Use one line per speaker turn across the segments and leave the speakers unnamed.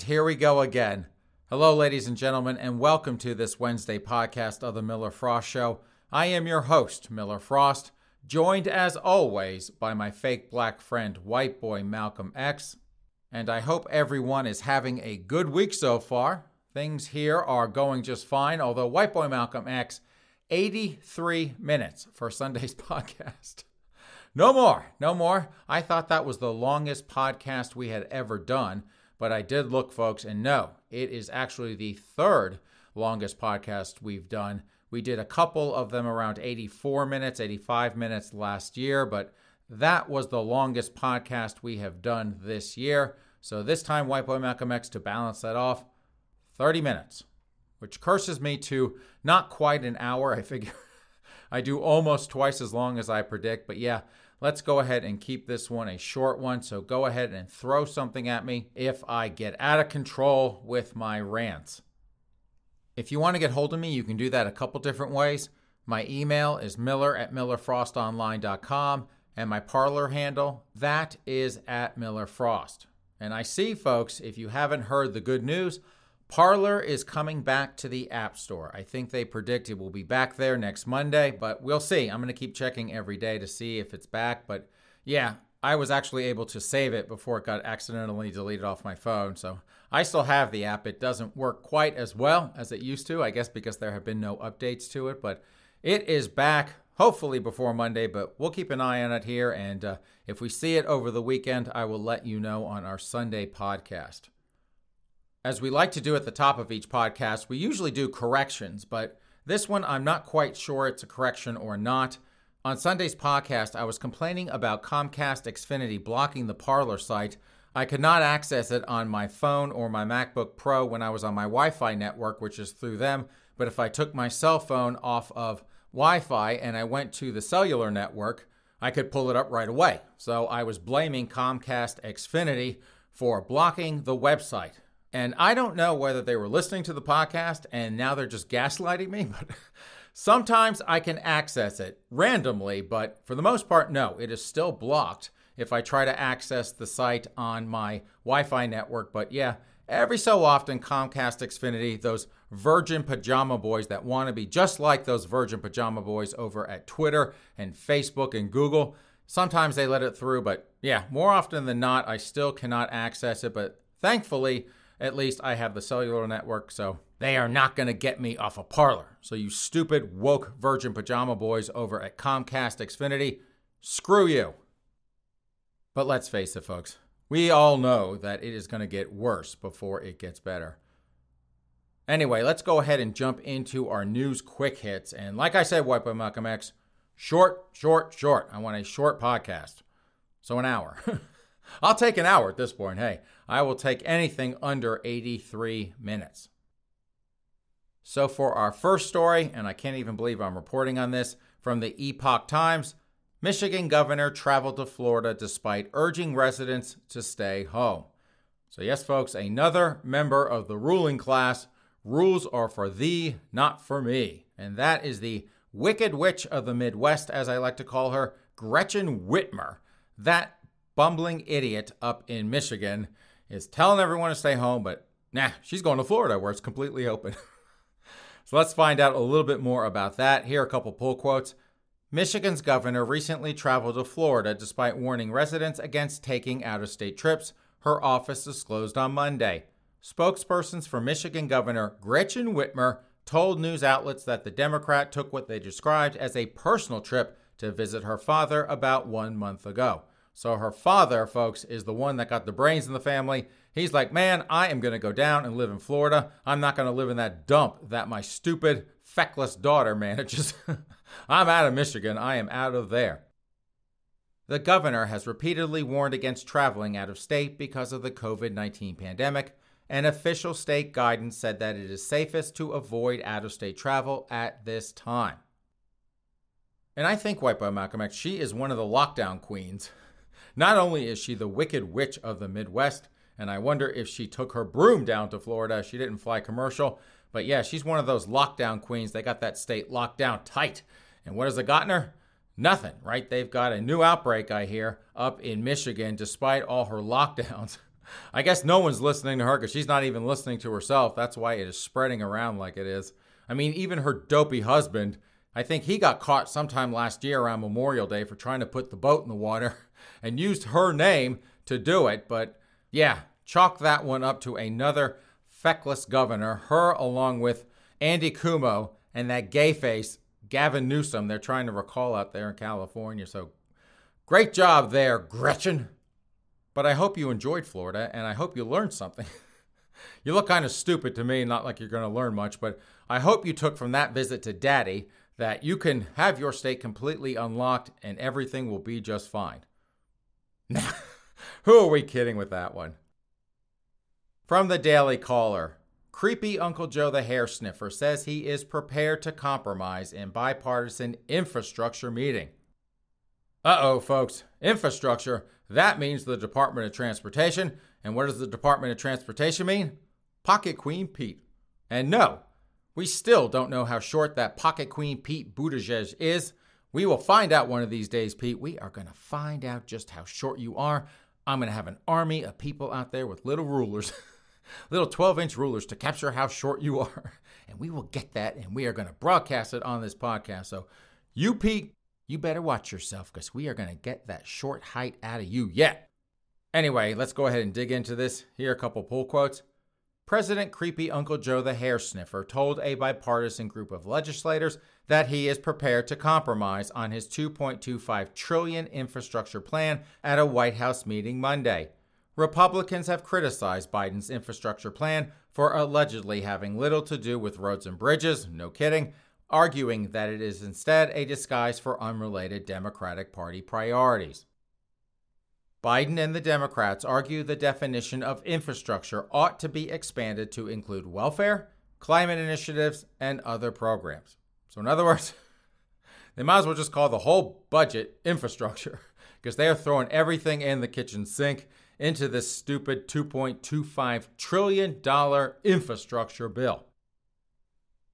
And here we go again. Hello, ladies and gentlemen, and welcome to this Wednesday podcast of The Miller Frost Show. I am your host, Miller Frost, joined as always by my fake black friend, white boy Malcolm X. And I hope everyone is having a good week so far. Things here are going just fine, although white boy Malcolm X, 83 minutes for Sunday's podcast. No more, no more. I thought that was the longest podcast we had ever done. But I did look, folks, and no, it is actually the third longest podcast we've done. We did a couple of them around 84 minutes, 85 minutes last year, but that was the longest podcast we have done this year. So this time, White Boy Malcolm X, to balance that off, 30 minutes, which curses me to not quite an hour. I figure I do almost twice as long as I predict, but yeah, let's go ahead and keep this one a short one. So go ahead and throw something at me if I get out of control with my rants. If you want to get hold of me, you can do that a couple different ways. My email is miller at millerfrostonline.com, and my Parler handle, that is at millerfrost. And I see, folks, if you haven't heard the good news, Parler is coming back to the App Store. I think they predict it will be back there next Monday, but we'll see. I'm going to keep checking every day to see if it's back. But yeah, I was actually able to save it before it got accidentally deleted off my phone. So I still have the app. It doesn't work quite as well as it used to, I guess because there have been no updates to it. But it is back, hopefully before Monday, but we'll keep an eye on it here. And uh, if we see it over the weekend, I will let you know on our Sunday podcast. As we like to do at the top of each podcast, we usually do corrections, but this one I'm not quite sure it's a correction or not. On Sunday's podcast, I was complaining about Comcast Xfinity blocking the Parler site. I could not access it on my phone or my MacBook Pro when I was on my Wi Fi network, which is through them. But if I took my cell phone off of Wi Fi and I went to the cellular network, I could pull it up right away. So I was blaming Comcast Xfinity for blocking the website. And I don't know whether they were listening to the podcast and now they're just gaslighting me, but sometimes I can access it randomly, but for the most part, no, it is still blocked if I try to access the site on my Wi Fi network. But yeah, every so often, Comcast Xfinity, those virgin pajama boys that want to be just like those virgin pajama boys over at Twitter and Facebook and Google, sometimes they let it through. But yeah, more often than not, I still cannot access it. But thankfully, at least I have the cellular network, so they are not going to get me off a of Parler. So, you stupid, woke virgin pajama boys over at Comcast Xfinity, screw you. But let's face it, folks, we all know that it is going to get worse before it gets better. Anyway, let's go ahead and jump into our news quick hits. And like I said, White Boy Malcolm X, short, short, short. I want a short podcast. So, an hour. I'll take an hour at this point. Hey, I will take anything under 83 minutes. So, for our first story, and I can't even believe I'm reporting on this from the Epoch Times, Michigan governor traveled to Florida despite urging residents to stay home. So, yes, folks, another member of the ruling class. Rules are for thee, not for me. And that is the Wicked Witch of the Midwest, as I like to call her, Gretchen Whitmer. That bumbling idiot up in Michigan is telling everyone to stay home, but nah, she's going to Florida where it's completely open. so let's find out a little bit more about that. Here are a couple pull quotes. Michigan's governor recently traveled to Florida despite warning residents against taking out of state trips, her office disclosed on Monday. Spokespersons for Michigan Governor Gretchen Whitmer told news outlets that the Democrat took what they described as a personal trip to visit her father about one month ago. So her father, folks, is the one that got the brains in the family. He's like, man, I am going to go down and live in Florida. I'm not going to live in that dump that my stupid, feckless daughter manages. I'm out of Michigan. I am out of there. The governor has repeatedly warned against traveling out of state because of the COVID 19 pandemic, and official state guidance said that it is safest to avoid out of state travel at this time. And I think White Boy Malcolm X, she is one of the lockdown queens. Not only is she the wicked witch of the Midwest, and I wonder if she took her broom down to Florida. She didn't fly commercial, but yeah, she's one of those lockdown queens. They got that state locked down tight. And what has it gotten her? Nothing, right? They've got a new outbreak, I hear, up in Michigan, despite all her lockdowns. I guess no one's listening to her because she's not even listening to herself. That's why it is spreading around like it is. I mean, even her dopey husband, I think he got caught sometime last year around Memorial Day for trying to put the boat in the water and used her name to do it. But yeah, chalk that one up to another feckless governor, her along with Andy Cuomo and that gay face, Gavin Newsom, they're trying to recall out there in California. So great job there, Gretchen. But I hope you enjoyed Florida and I hope you learned something. you look kind of stupid to me, not like you're going to learn much, but I hope you took from that visit to Daddy that you can have your state completely unlocked and everything will be just fine. Who are we kidding with that one? From the Daily Caller, creepy Uncle Joe the hair sniffer says he is prepared to compromise in bipartisan infrastructure meeting. Uh oh, folks. Infrastructure, that means the Department of Transportation. And what does the Department of Transportation mean? Pocket Queen Pete. And no, we still don't know how short that Pocket Queen Pete Buttigieg is. We will find out one of these days, Pete. We are going to find out just how short you are. I'm going to have an army of people out there with little rulers, little 12 inch rulers to capture how short you are. And we will get that and we are going to broadcast it on this podcast. So, you, Pete, you better watch yourself because we are going to get that short height out of you yet. Anyway, let's go ahead and dig into this. Here are a couple pull quotes. President Creepy Uncle Joe the Hair Sniffer told a bipartisan group of legislators that he is prepared to compromise on his 2.25 trillion infrastructure plan at a White House meeting Monday. Republicans have criticized Biden's infrastructure plan for allegedly having little to do with roads and bridges, no kidding, arguing that it is instead a disguise for unrelated Democratic Party priorities. Biden and the Democrats argue the definition of infrastructure ought to be expanded to include welfare, climate initiatives, and other programs. So, in other words, they might as well just call the whole budget infrastructure because they are throwing everything in the kitchen sink into this stupid $2.25 trillion infrastructure bill.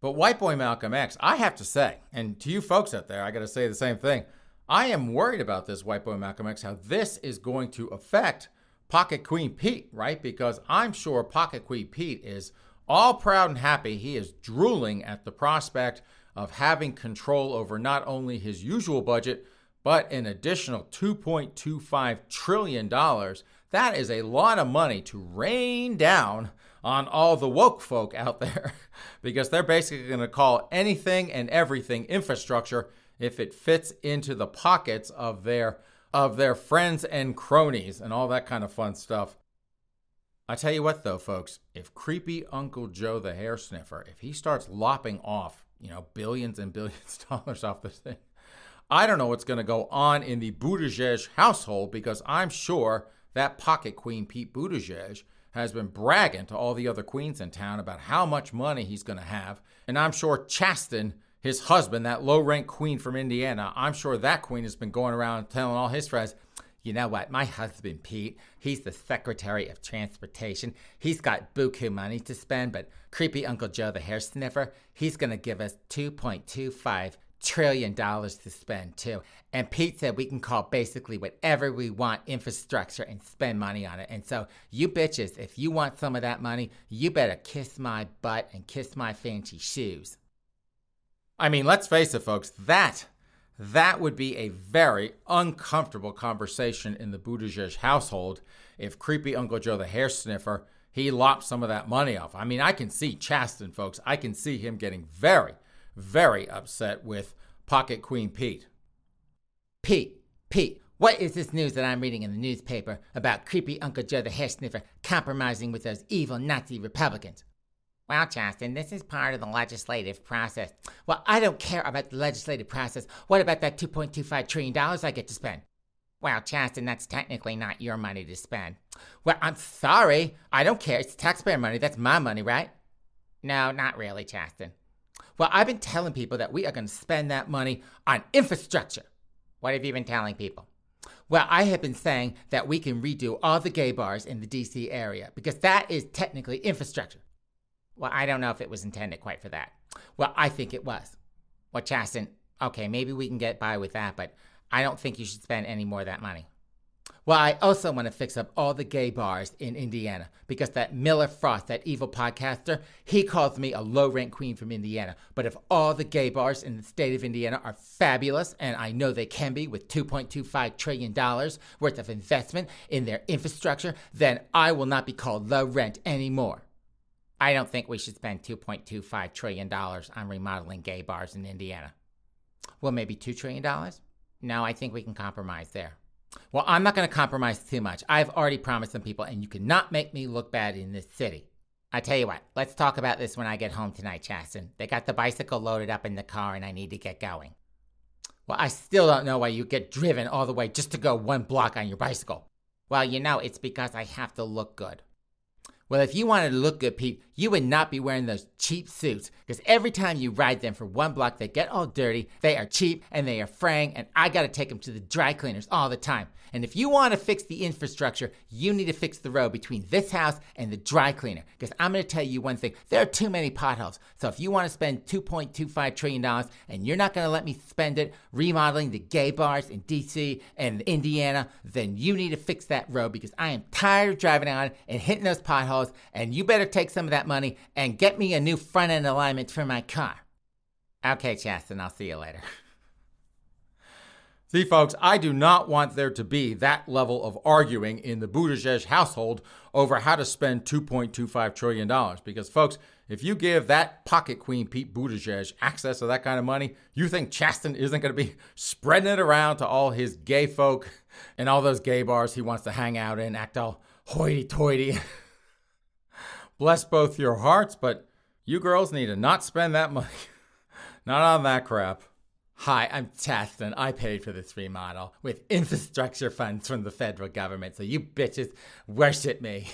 But White Boy Malcolm X, I have to say, and to you folks out there, I got to say the same thing. I am worried about this White Boy Malcolm X, how this is going to affect Pocket Queen Pete, right? Because I'm sure Pocket Queen Pete is all proud and happy. He is drooling at the prospect of having control over not only his usual budget, but an additional $2.25 trillion. That is a lot of money to rain down on all the woke folk out there because they're basically going to call anything and everything infrastructure if it fits into the pockets of their of their friends and cronies and all that kind of fun stuff. I tell you what though, folks, if creepy Uncle Joe the hair sniffer, if he starts lopping off, you know, billions and billions of dollars off this thing, I don't know what's going to go on in the Buttigieg household because I'm sure that pocket queen Pete Buttigieg has been bragging to all the other queens in town about how much money he's going to have. And I'm sure Chasten, his husband, that low rank queen from Indiana, I'm sure that queen has been going around telling all his friends, you know what? My husband, Pete, he's the Secretary of Transportation. He's got buku money to spend, but creepy Uncle Joe, the hair sniffer, he's going to give us 2.25 trillion dollars to spend too. And Pete said we can call basically whatever we want infrastructure and spend money on it. And so you bitches, if you want some of that money, you better kiss my butt and kiss my fancy shoes. I mean, let's face it, folks, that that would be a very uncomfortable conversation in the Buttigieg household if creepy Uncle Joe the hair sniffer he lopped some of that money off. I mean, I can see Chasten, folks. I can see him getting very, very upset with Pocket Queen Pete. Pete, Pete, what is this news that I'm reading in the newspaper about creepy Uncle Joe the hair sniffer compromising with those evil Nazi Republicans? Well, Chasten, this is part of the legislative process. Well, I don't care about the legislative process. What about that $2.25 trillion I get to spend? Well, Chasten, that's technically not your money to spend. Well, I'm sorry. I don't care. It's taxpayer money. That's my money, right? No, not really, Chasten. Well, I've been telling people that we are going to spend that money on infrastructure. What have you been telling people? Well, I have been saying that we can redo all the gay bars in the DC area because that is technically infrastructure. Well, I don't know if it was intended quite for that. Well, I think it was. Well, Chasten, okay, maybe we can get by with that, but I don't think you should spend any more of that money. Well, I also want to fix up all the gay bars in Indiana because that Miller Frost, that evil podcaster, he calls me a low rent queen from Indiana. But if all the gay bars in the state of Indiana are fabulous, and I know they can be with $2.25 trillion worth of investment in their infrastructure, then I will not be called low rent anymore. I don't think we should spend $2.25 trillion on remodeling gay bars in Indiana. Well, maybe $2 trillion? No, I think we can compromise there. Well, I'm not going to compromise too much. I've already promised some people, and you cannot make me look bad in this city. I tell you what, let's talk about this when I get home tonight, Chasten. They got the bicycle loaded up in the car, and I need to get going. Well, I still don't know why you get driven all the way just to go one block on your bicycle. Well, you know, it's because I have to look good. Well, if you wanted to look good, Pete, you would not be wearing those cheap suits because every time you ride them for one block, they get all dirty. They are cheap and they are fraying, and I got to take them to the dry cleaners all the time. And if you want to fix the infrastructure, you need to fix the road between this house and the dry cleaner because I'm to tell you one thing there are too many potholes. So if you want to spend $2.25 trillion and you're not to let me spend it remodeling the gay bars in DC and Indiana, then you need to fix that road because I am tired of driving on it and hitting those potholes. And you better take some of that money and get me a new front end alignment for my car. Okay, Chasten, I'll see you later. See, folks, I do not want there to be that level of arguing in the Buttigieg household over how to spend $2.25 trillion. Because, folks, if you give that pocket queen, Pete Buttigieg, access to that kind of money, you think Chasten isn't going to be spreading it around to all his gay folk and all those gay bars he wants to hang out in, act all hoity toity. Bless both your hearts, but you girls need to not spend that money. not on that crap. Hi, I'm Chasten. I paid for this remodel with infrastructure funds from the federal government, so you bitches worship me.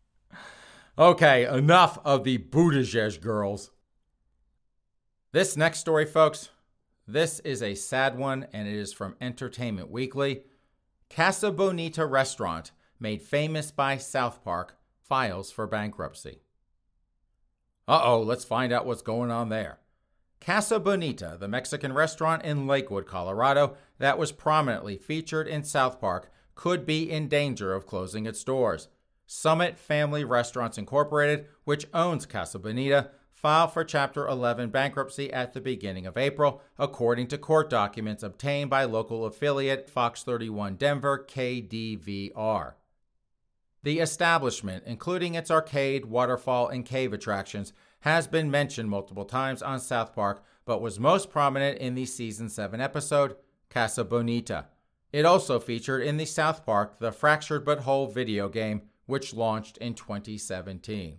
okay, enough of the Buttigieg girls. This next story, folks, this is a sad one, and it is from Entertainment Weekly. Casa Bonita restaurant, made famous by South Park, files for bankruptcy. Uh oh, let's find out what's going on there. Casa Bonita, the Mexican restaurant in Lakewood, Colorado, that was prominently featured in South Park, could be in danger of closing its doors. Summit Family Restaurants Incorporated, which owns Casa Bonita, filed for Chapter 11 bankruptcy at the beginning of April, according to court documents obtained by local affiliate Fox 31 Denver KDVR. The establishment, including its arcade, waterfall, and cave attractions, has been mentioned multiple times on South Park, but was most prominent in the season 7 episode, Casa Bonita. It also featured in the South Park The Fractured But Whole video game, which launched in 2017.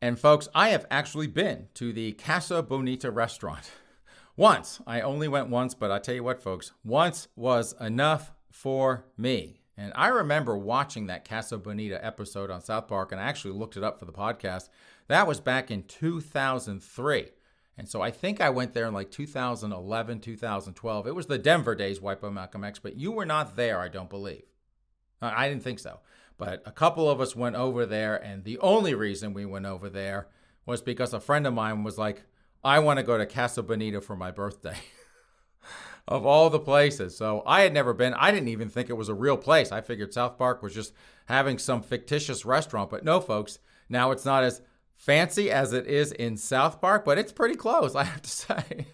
And folks, I have actually been to the Casa Bonita restaurant. Once. I only went once, but I tell you what, folks, once was enough for me. And I remember watching that Casa Bonita episode on South Park, and I actually looked it up for the podcast. That was back in 2003. And so I think I went there in like 2011, 2012. It was the Denver days, Boy Malcolm X, but you were not there, I don't believe. Uh, I didn't think so. But a couple of us went over there, and the only reason we went over there was because a friend of mine was like, I want to go to Casa Bonita for my birthday. of all the places. So I had never been. I didn't even think it was a real place. I figured South Park was just having some fictitious restaurant. But no, folks, now it's not as fancy as it is in South Park, but it's pretty close, I have to say.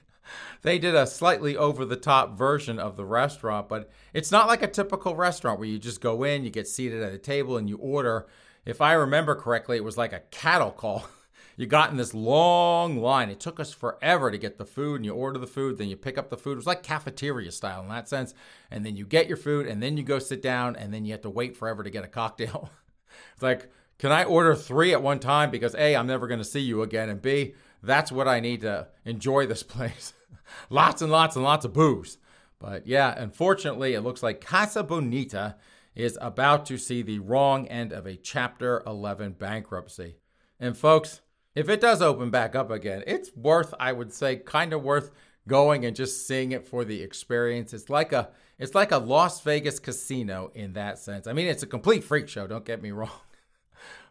they did a slightly over the top version of the restaurant, but it's not like a typical restaurant where you just go in, you get seated at a table, and you order. If I remember correctly, it was like a cattle call. you got in this long line. It took us forever to get the food, and you order the food, then you pick up the food. It was like cafeteria style in that sense. And then you get your food, and then you go sit down, and then you have to wait forever to get a cocktail. it's like, can I order three at one time? Because A, I'm never going to see you again, and B, that's what I need to enjoy this place. lots and lots and lots of booze. But yeah, unfortunately, it looks like Casa Bonita is about to see the wrong end of a Chapter 11 bankruptcy. And folks, if it does open back up again, it's worth, I would say, kind of worth going and just seeing it for the experience. It's like a it's like a Las Vegas casino in that sense. I mean, it's a complete freak show, don't get me wrong.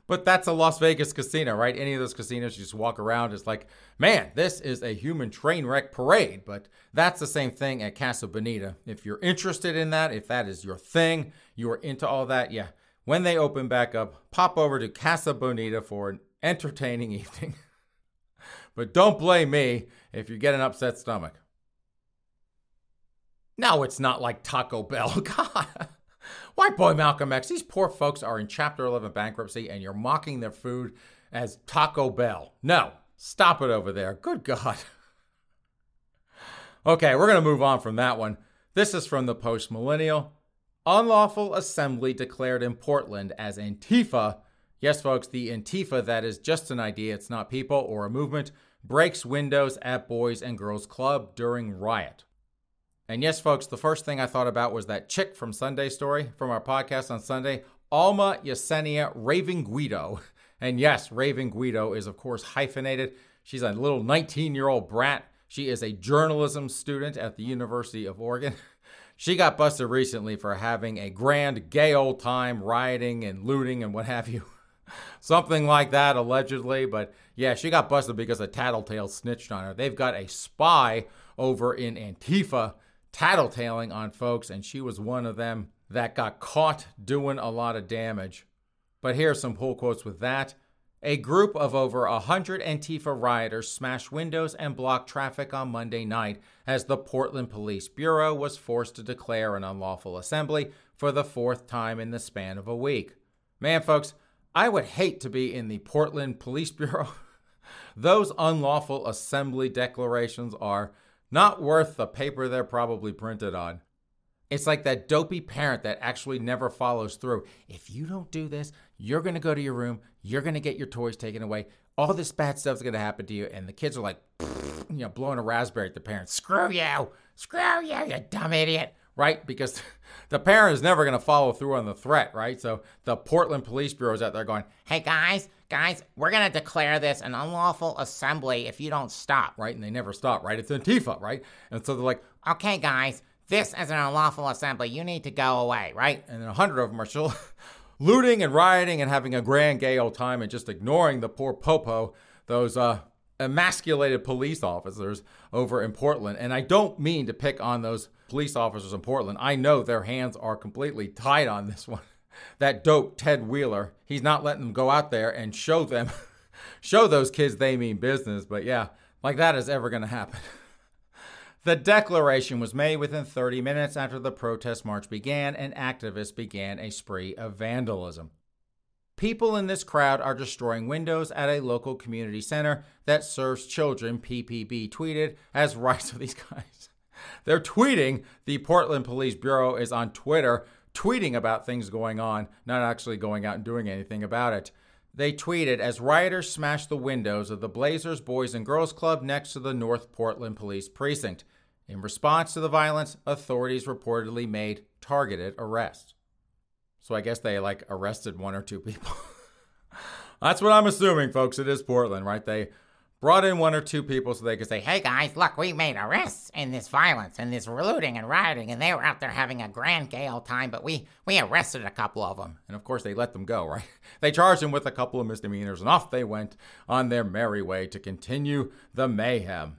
But that's a Las Vegas casino, right? Any of those casinos, you just walk around, it's like, man, this is a human train wreck parade. But that's the same thing at Casa Bonita. If you're interested in that, if that is your thing, you are into all that, yeah. When they open back up, pop over to Casa Bonita for an entertaining evening. but don't blame me if you get an upset stomach. No, it's not like Taco Bell. God. White boy Malcolm X, these poor folks are in Chapter 11 bankruptcy and you're mocking their food as Taco Bell. No, stop it over there. Good God. okay, we're going to move on from that one. This is from the Post Millennial. Unlawful assembly declared in Portland as Antifa. Yes, folks, the Antifa that is just an idea, it's not people or a movement, breaks windows at Boys and Girls Club during riot. And yes, folks, the first thing I thought about was that chick from Sunday Story from our podcast on Sunday, Alma Yesenia Raven Guido. And yes, Raven Guido is, of course, hyphenated. She's a little 19 year old brat. She is a journalism student at the University of Oregon. She got busted recently for having a grand gay old time rioting and looting and what have you. Something like that, allegedly. But yeah, she got busted because a tattletale snitched on her. They've got a spy over in Antifa tattletaling on folks, and she was one of them that got caught doing a lot of damage. But here are some pull quotes with that. A group of over 100 Antifa rioters smashed windows and blocked traffic on Monday night as the Portland Police Bureau was forced to declare an unlawful assembly for the fourth time in the span of a week. Man, folks, I would hate to be in the Portland Police Bureau. Those unlawful assembly declarations are not worth the paper they're probably printed on. It's like that dopey parent that actually never follows through. If you don't do this, you're going to go to your room, you're going to get your toys taken away. All this bad stuff's going to happen to you. And the kids are like, you know, blowing a raspberry at the parents. Screw you. Screw you, you dumb idiot. Right? Because the parent is never going to follow through on the threat, right? So the Portland Police Bureau is out there going, hey guys, guys, we're going to declare this an unlawful assembly if you don't stop, right? And they never stop, right? It's Antifa, right? And so they're like, okay, guys, this is an unlawful assembly. You need to go away, right? And a hundred of them are still looting and rioting and having a grand gay old time and just ignoring the poor popo, those uh, emasculated police officers over in Portland. And I don't mean to pick on those police officers in Portland. I know their hands are completely tied on this one that dope Ted Wheeler. He's not letting them go out there and show them, show those kids they mean business. But yeah, like that is ever going to happen. The declaration was made within 30 minutes after the protest march began and activists began a spree of vandalism. People in this crowd are destroying windows at a local community center that serves children, PPB tweeted as rights of these guys. They're tweeting. The Portland Police Bureau is on Twitter tweeting about things going on, not actually going out and doing anything about it. They tweeted as rioters smashed the windows of the Blazers Boys and Girls Club next to the North Portland Police Precinct. In response to the violence, authorities reportedly made targeted arrests. So I guess they like arrested one or two people. That's what I'm assuming, folks. It is Portland, right? They brought in one or two people so they could say,
Hey guys, look, we made arrests in this violence and this looting and rioting, and they were out there having a grand gay old time, but we, we arrested a couple of them.
and of course they let them go, right? They charged them with a couple of misdemeanors and off they went on their merry way to continue the mayhem.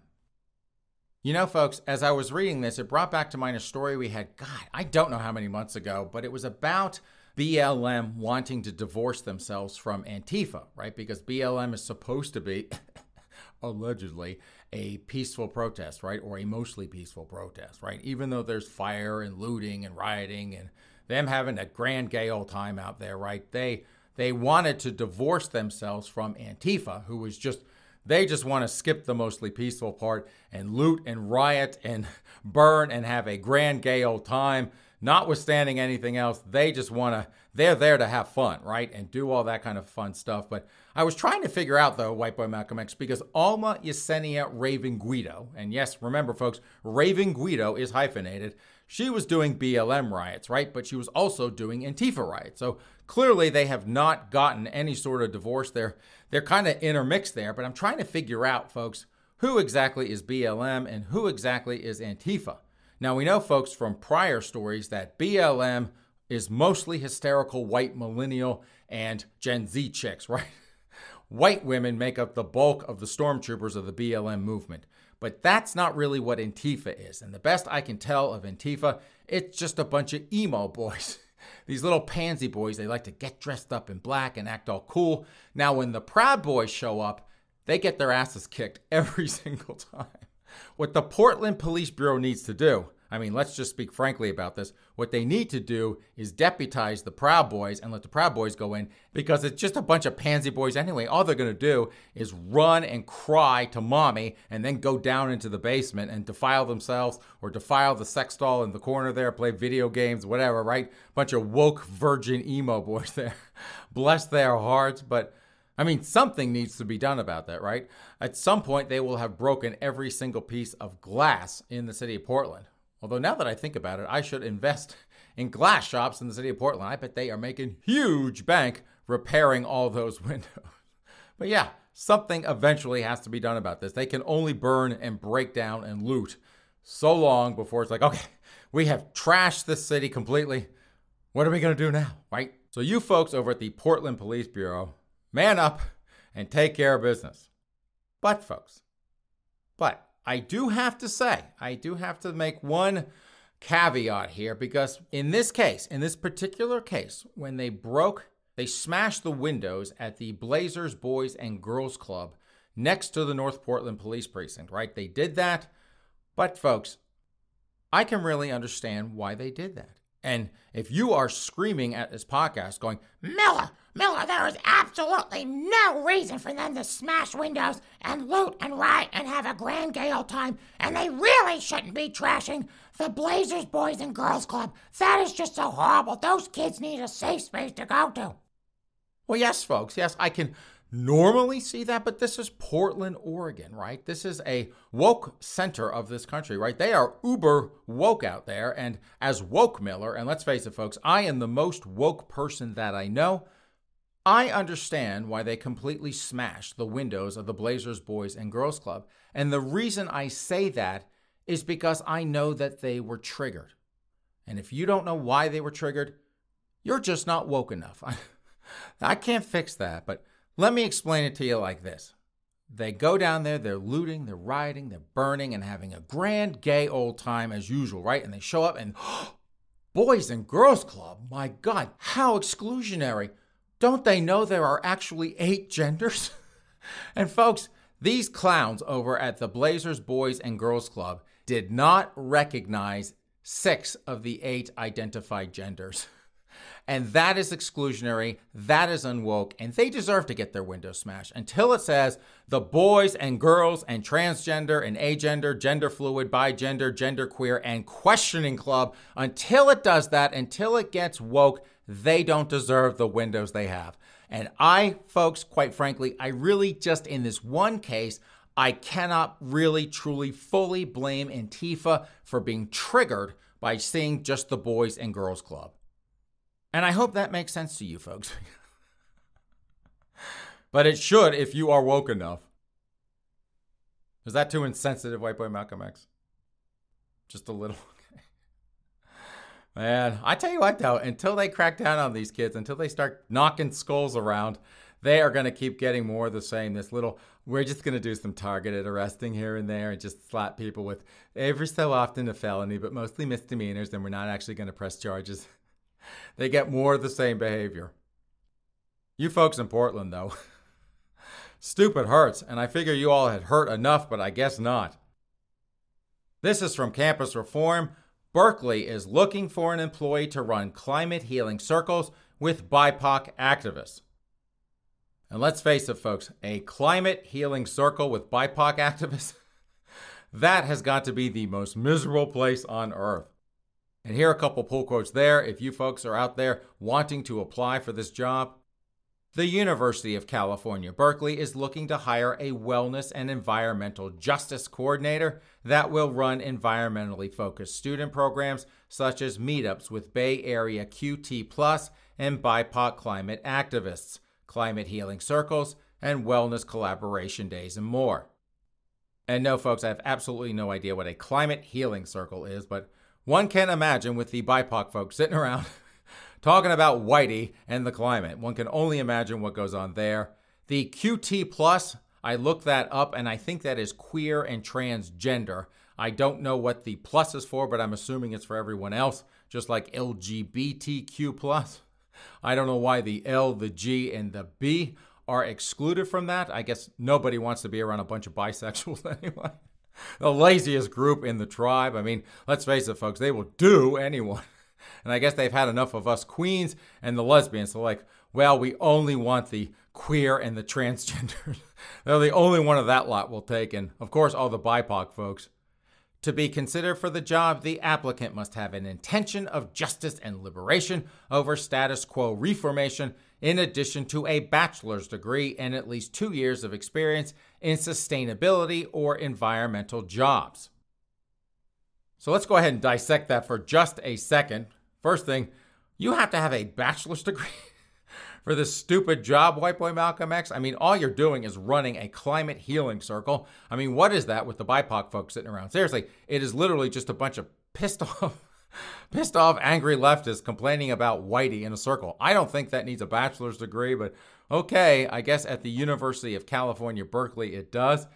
You know, folks, as I was reading this, it brought back to mind a story we had, God, I don't know how many months ago, but it was about BLM wanting to divorce themselves from Antifa, right? Because BLM is supposed to be, allegedly, a peaceful protest, right? Or a mostly peaceful protest, right? Even though there's fire and looting and rioting and them having a grand gay old time out there, right? They they wanted to divorce themselves from Antifa, who was just they just want to skip the mostly peaceful part and loot and riot and burn and have a grand gay old time. Notwithstanding anything else, they just want to, they're there to have fun, right? And do all that kind of fun stuff. But I was trying to figure out, though, White Boy Malcolm X, because Alma Yesenia Raven Guido, and yes, remember, folks, Raven Guido is hyphenated. She was doing BLM riots, right? But she was also doing Antifa riots. So clearly they have not gotten any sort of divorce. They're, they're kind of intermixed there. But I'm trying to figure out, folks, who exactly is BLM and who exactly is Antifa. Now, we know, folks, from prior stories that BLM is mostly hysterical white millennial and Gen Z chicks, right? White women make up the bulk of the stormtroopers of the BLM movement. But that's not really what Antifa is. And the best I can tell of Antifa, it's just a bunch of emo boys. These little pansy boys, they like to get dressed up in black and act all cool. Now, when the Proud Boys show up, they get their asses kicked every single time. What the Portland Police Bureau needs to do, I mean, let's just speak frankly about this. What they need to do is deputize the Proud Boys and let the Proud Boys go in because it's just a bunch of pansy boys anyway. All they're going to do is run and cry to mommy and then go down into the basement and defile themselves or defile the sex doll in the corner there, play video games, whatever, right? Bunch of woke virgin emo boys there. Bless their hearts, but. I mean, something needs to be done about that, right? At some point, they will have broken every single piece of glass in the city of Portland. Although, now that I think about it, I should invest in glass shops in the city of Portland. I bet they are making huge bank repairing all those windows. But yeah, something eventually has to be done about this. They can only burn and break down and loot so long before it's like, okay, we have trashed this city completely. What are we going to do now, right? So, you folks over at the Portland Police Bureau, man up and take care of business. But, folks, but I do have to say, I do have to make one caveat here because in this case, in this particular case, when they broke, they smashed the windows at the Blazers Boys and Girls Club next to the North Portland Police Precinct, right? They did that. But, folks, I can really understand why they did that. And if you are screaming at this podcast going,
Miller, Miller, there is absolutely no reason for them to smash windows and loot and riot and have a grand gay old time, and they really shouldn't be trashing the Blazers Boys and Girls Club. That is just so horrible. Those kids need a safe space to go to.
Well, yes, folks. Yes, I can normally see that, but this is Portland, Oregon, right? This is a woke center of this country, right? They are uber woke out there. And as woke Miller, and let's face it, folks, I am the most woke person that I know. I understand why they completely smashed the windows of the Blazers Boys and Girls Club. And the reason I say that is because I know that they were triggered. And if you don't know why they were triggered, you're just not woke enough. I can't fix that, but let me explain it to you like this. They go down there, they're looting, they're rioting, they're burning, and having a grand gay old time as usual, right? And they show up and, Boys and Girls Club, my God, how exclusionary. Don't they know there are actually eight genders? and folks, these clowns over at the Blazers Boys and Girls Club did not recognize six of the eight identified genders. And that is exclusionary, that is unwoke, and they deserve to get their windows smashed until it says the boys and girls and transgender and agender, gender fluid, bigender, Queer and questioning club. Until it does that, until it gets woke, they don't deserve the windows they have. And I, folks, quite frankly, I really just in this one case, I cannot really truly fully blame Antifa for being triggered by seeing just the Boys and Girls Club. And I hope that makes sense to you folks. but it should if you are woke enough. Is that too insensitive, white boy Malcolm X? Just a little. Man, I tell you what though, until they crack down on these kids, until they start knocking skulls around, they are going to keep getting more of the same. This little, we're just going to do some targeted arresting here and there and just slap people with every so often a felony, but mostly misdemeanors, and we're not actually going to press charges. they get more of the same behavior. You folks in Portland, though, stupid hurts, and I figure you all had hurt enough, but I guess not. This is from Campus Reform. Berkeley is looking for an employee to run climate healing circles with BIPOC activists. And let's face it, folks, a climate healing circle with BIPOC activists, that has got to be the most miserable place on earth. And here are a couple pull quotes there if you folks are out there wanting to apply for this job. The University of California, Berkeley is looking to hire a wellness and environmental justice coordinator that will run environmentally focused student programs such as meetups with Bay Area QT Plus and BIPOC climate activists, climate healing circles, and wellness collaboration days, and more. And no, folks, I have absolutely no idea what a climate healing circle is, but one can imagine with the BIPOC folks sitting around talking about Whitey and the climate. One can only imagine what goes on there. The QT plus, I looked that up and I think that is queer and transgender. I don't know what the plus is for, but I'm assuming it's for everyone else, just like LGBTQ plus. I don't know why the L, the G, and the B are excluded from that. I guess nobody wants to be around a bunch of bisexuals anyway. the laziest group in the tribe. I mean, let's face it, folks, they will do anyone. And I guess they've had enough of us queens and the lesbians. So, like, well, we only want the queer and the transgender. They're the only one of that lot we'll take. And of course, all the BIPOC folks. To be considered for the job, the applicant must have an intention of justice and liberation over status quo reformation, in addition to a bachelor's degree and at least two years of experience in sustainability or environmental jobs. So let's go ahead and dissect that for just a second. First thing, you have to have a bachelor's degree for this stupid job, white boy Malcolm X. I mean, all you're doing is running a climate healing circle. I mean, what is that with the BIPOC folks sitting around? Seriously, it is literally just a bunch of pissed off, pissed off, angry leftists complaining about Whitey in a circle. I don't think that needs a bachelor's degree, but okay, I guess at the University of California, Berkeley, it does.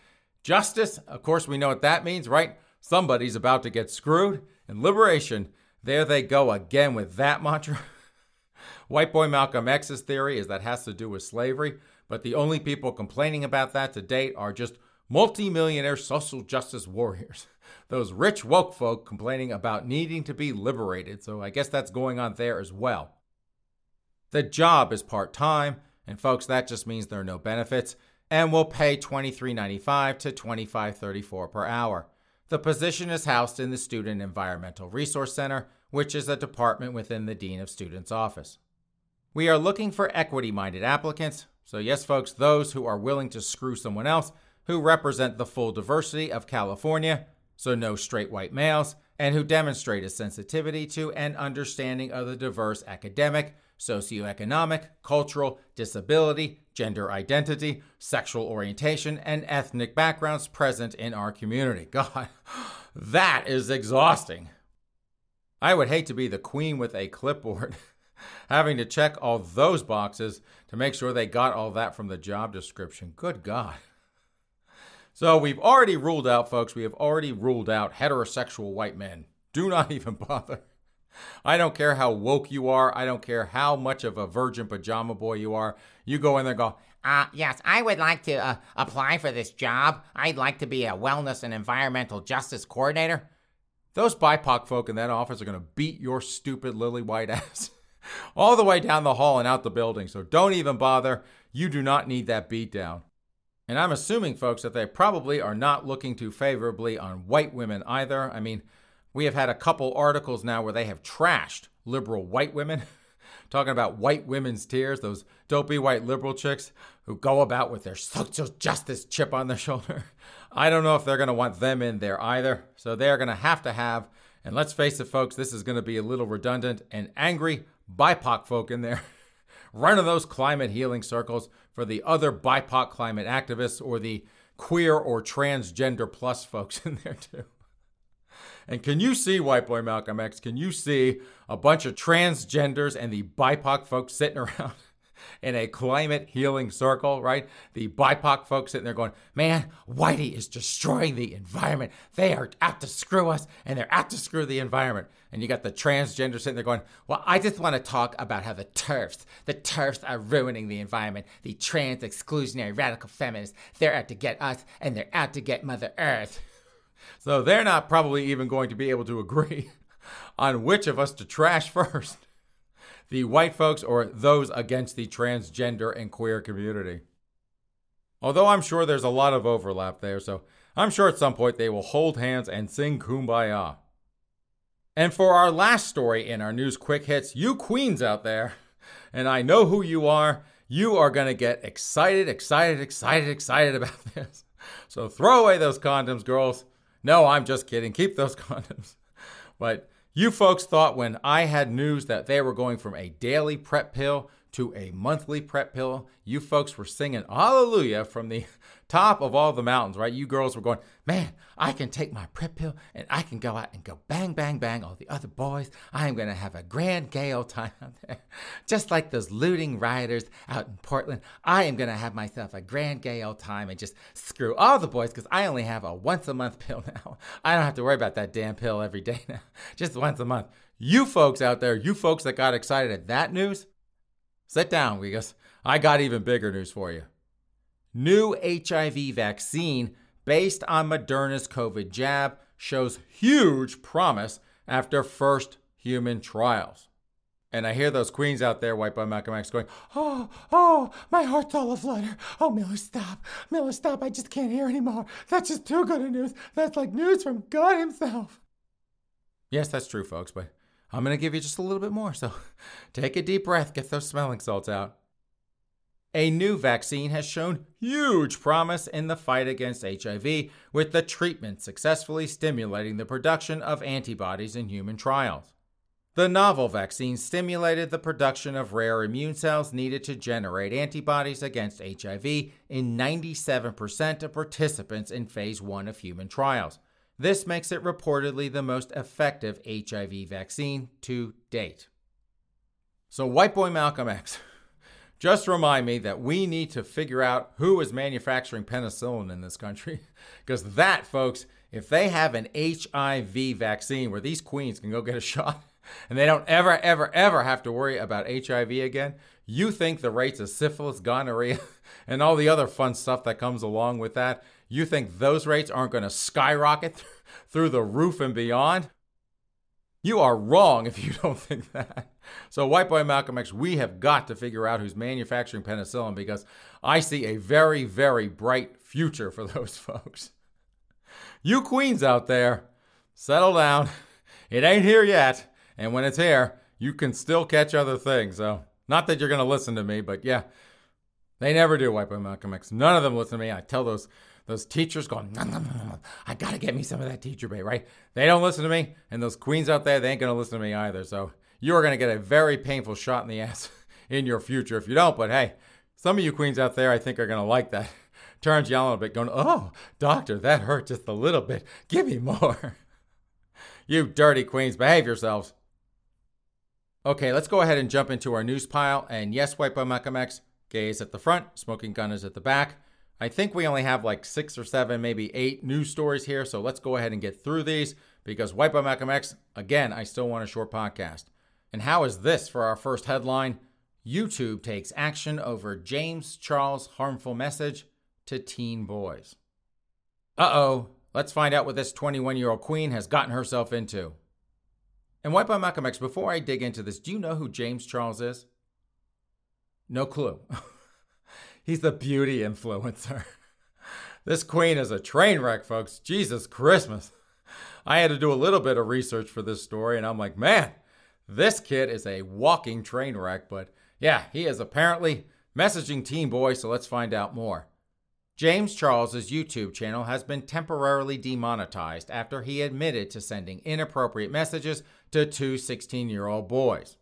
Justice, of course, we know what that means, right? Somebody's about to get screwed. And liberation, there they go again with that mantra. White boy Malcolm X's theory is that has to do with slavery, but the only people complaining about that to date are just multimillionaire social justice warriors. Those rich woke folk complaining about needing to be liberated, so I guess that's going on there as well. The job is part time, and folks, that just means there are no benefits, and we'll pay $23.95 to $25.34 per hour. The position is housed in the Student Environmental Resource Center, which is a department within the Dean of Students' office. We are looking for equity minded applicants, so, yes, folks, those who are willing to screw someone else who represent the full diversity of California, so no straight white males, and who demonstrate a sensitivity to and understanding of the diverse academic, socioeconomic, cultural, disability, gender identity, sexual orientation, and ethnic backgrounds present in our community. God, that is exhausting. I would hate to be the queen with a clipboard, having to check all those boxes to make sure they got all that from the job description. Good God. So we've already ruled out, folks, we have already ruled out heterosexual white men. Do not even bother. I don't care how woke you are. I don't care how much of a virgin pajama boy you are. You go in there and go,
uh, yes, I would like to uh, apply for this job. I'd like to be a wellness and environmental justice coordinator.
Those BIPOC folk in that office are going to beat your stupid lily white ass all the way down the hall and out the building. So don't even bother. You do not need that beat down. And I'm assuming, folks, that they probably are not looking too favorably on white women either. I mean, we have had a couple articles now where they have trashed liberal white women, talking about white women's tears, those dopey white liberal chicks who go about with their social justice chip on their shoulder. I don't know if they're going to want them in there either. So they're going to have to have, and let's face it, folks, this is going to be a little redundant, and angry BIPOC folk in there running those climate healing circles for the other BIPOC climate activists or the queer or transgender plus folks in there too. And can you see, White Boy Malcolm X, can you see a bunch of transgenders and the BIPOC folks sitting around in a climate healing circle, right? The BIPOC folks sitting there going, man, Whitey is destroying the environment. They are out to screw us and they're out to screw the environment. And you got the transgender sitting there going, well, I just want to talk about how the turfs, the turfs are ruining the environment. The trans exclusionary radical feminists, they're out to get us and they're out to get Mother Earth. So they're not probably even going to be able to agree on which of us to trash first the white folks or those against the transgender and queer community. Although I'm sure there's a lot of overlap there, so I'm sure at some point they will hold hands and sing kumbaya. And for our last story in our news quick hits, you queens out there, and I know who you are, you are going to get excited, excited, excited, excited about this. So throw away those condoms, girls. No, I'm just kidding. Keep those condoms. But you folks thought when I had news that they were going from a daily PrEP pill to a monthly PrEP pill, you folks were singing hallelujah from the top of all the mountains, right? You girls were going, man, I can take my PrEP pill and I can go out and go bang, bang, bang. All the other boys, I am going to have a grand gay old time out there. Just like those looting rioters out in Portland, I am going to have myself a grand gay old time and just screw all the boys because I only have a once a month pill now. I don't have to worry about that damn pill every day now, just once a month. You folks out there, you folks that got excited at that news, sit down because I got even bigger news for you new HIV vaccine based on Moderna's COVID jab shows huge promise after first human trials. And I hear those queens out there, White Boy Malcolm X, going,
Oh, oh, my heart's all aflutter. Oh, Miller, stop. Miller, stop. I just can't hear anymore. That's just too good of news. That's like news from God Himself.
Yes, that's true, folks, but I'm going to give you just a little bit more. So take a deep breath, get those smelling salts out. A new vaccine has shown huge promise in the fight against HIV, with the treatment successfully stimulating the production of antibodies in human trials. The novel vaccine stimulated the production of rare immune cells needed to generate antibodies against HIV in 97% of participants in phase 1 of human trials. This makes it reportedly the most effective HIV vaccine to date. So, White Boy Malcolm X just remind me that we need to figure out who is manufacturing penicillin in this country. Because that, folks, if they have an HIV vaccine where these queens can go get a shot and they don't ever, ever, ever have to worry about HIV again, you think the rates of syphilis, gonorrhea, and all the other fun stuff that comes along with that, you think those rates aren't going to skyrocket through the roof and beyond? You are wrong if you don't think that. So, White Boy Malcolm X, we have got to figure out who's manufacturing penicillin because I see a very, very bright future for those folks. You queens out there, settle down. It ain't here yet. And when it's here, you can still catch other things. So, not that you're going to listen to me, but yeah, they never do, White Boy Malcolm X. None of them listen to me. I tell those those teachers going, nom, nom, nom, I gotta get me some of that teacher bait, right? They don't listen to me, and those queens out there, they ain't gonna listen to me either. So you are gonna get a very painful shot in the ass in your future if you don't. But hey, some of you queens out there, I think, are gonna like that. Turns you a little bit, going, oh, doctor, that hurt just a little bit. Give me more. you dirty queens, behave yourselves. Okay, let's go ahead and jump into our news pile. And yes, White Boy Malcolm X, gay is at the front, smoking gun is at the back. I think we only have like six or seven, maybe eight news stories here. So let's go ahead and get through these because White Boy Malcolm X, again, I still want a short podcast. And how is this for our first headline? YouTube takes action over James Charles' harmful message to teen boys. Uh oh, let's find out what this 21 year old queen has gotten herself into. And White Boy Malcolm X, before I dig into this, do you know who James Charles is? No clue. He's the beauty influencer. this queen is a train wreck, folks. Jesus Christmas. I had to do a little bit of research for this story, and I'm like, man, this kid is a walking train wreck. But yeah, he is apparently messaging Teen Boy, so let's find out more. James Charles's YouTube channel has been temporarily demonetized after he admitted to sending inappropriate messages to two 16 year old boys.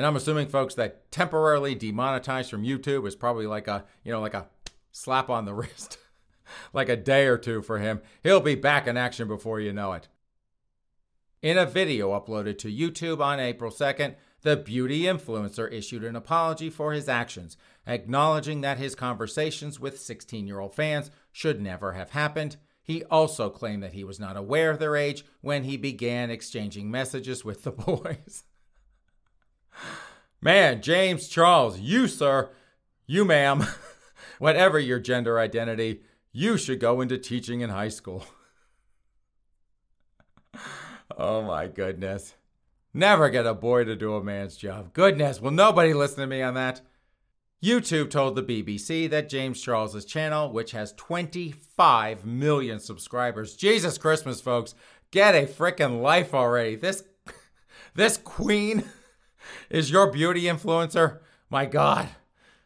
And I'm assuming, folks, that temporarily demonetized from YouTube is probably like a, you know, like a slap on the wrist, like a day or two for him. He'll be back in action before you know it. In a video uploaded to YouTube on April 2nd, the beauty influencer issued an apology for his actions, acknowledging that his conversations with 16 year old fans should never have happened. He also claimed that he was not aware of their age when he began exchanging messages with the boys. Man, James Charles, you, sir, you, ma'am, whatever your gender identity, you should go into teaching in high school. oh my goodness. Never get a boy to do a man's job. Goodness, will nobody listen to me on that? YouTube told the BBC that James Charles's channel, which has 25 million subscribers, Jesus Christmas, folks, get a freaking life already. This, this queen is your beauty influencer. My God,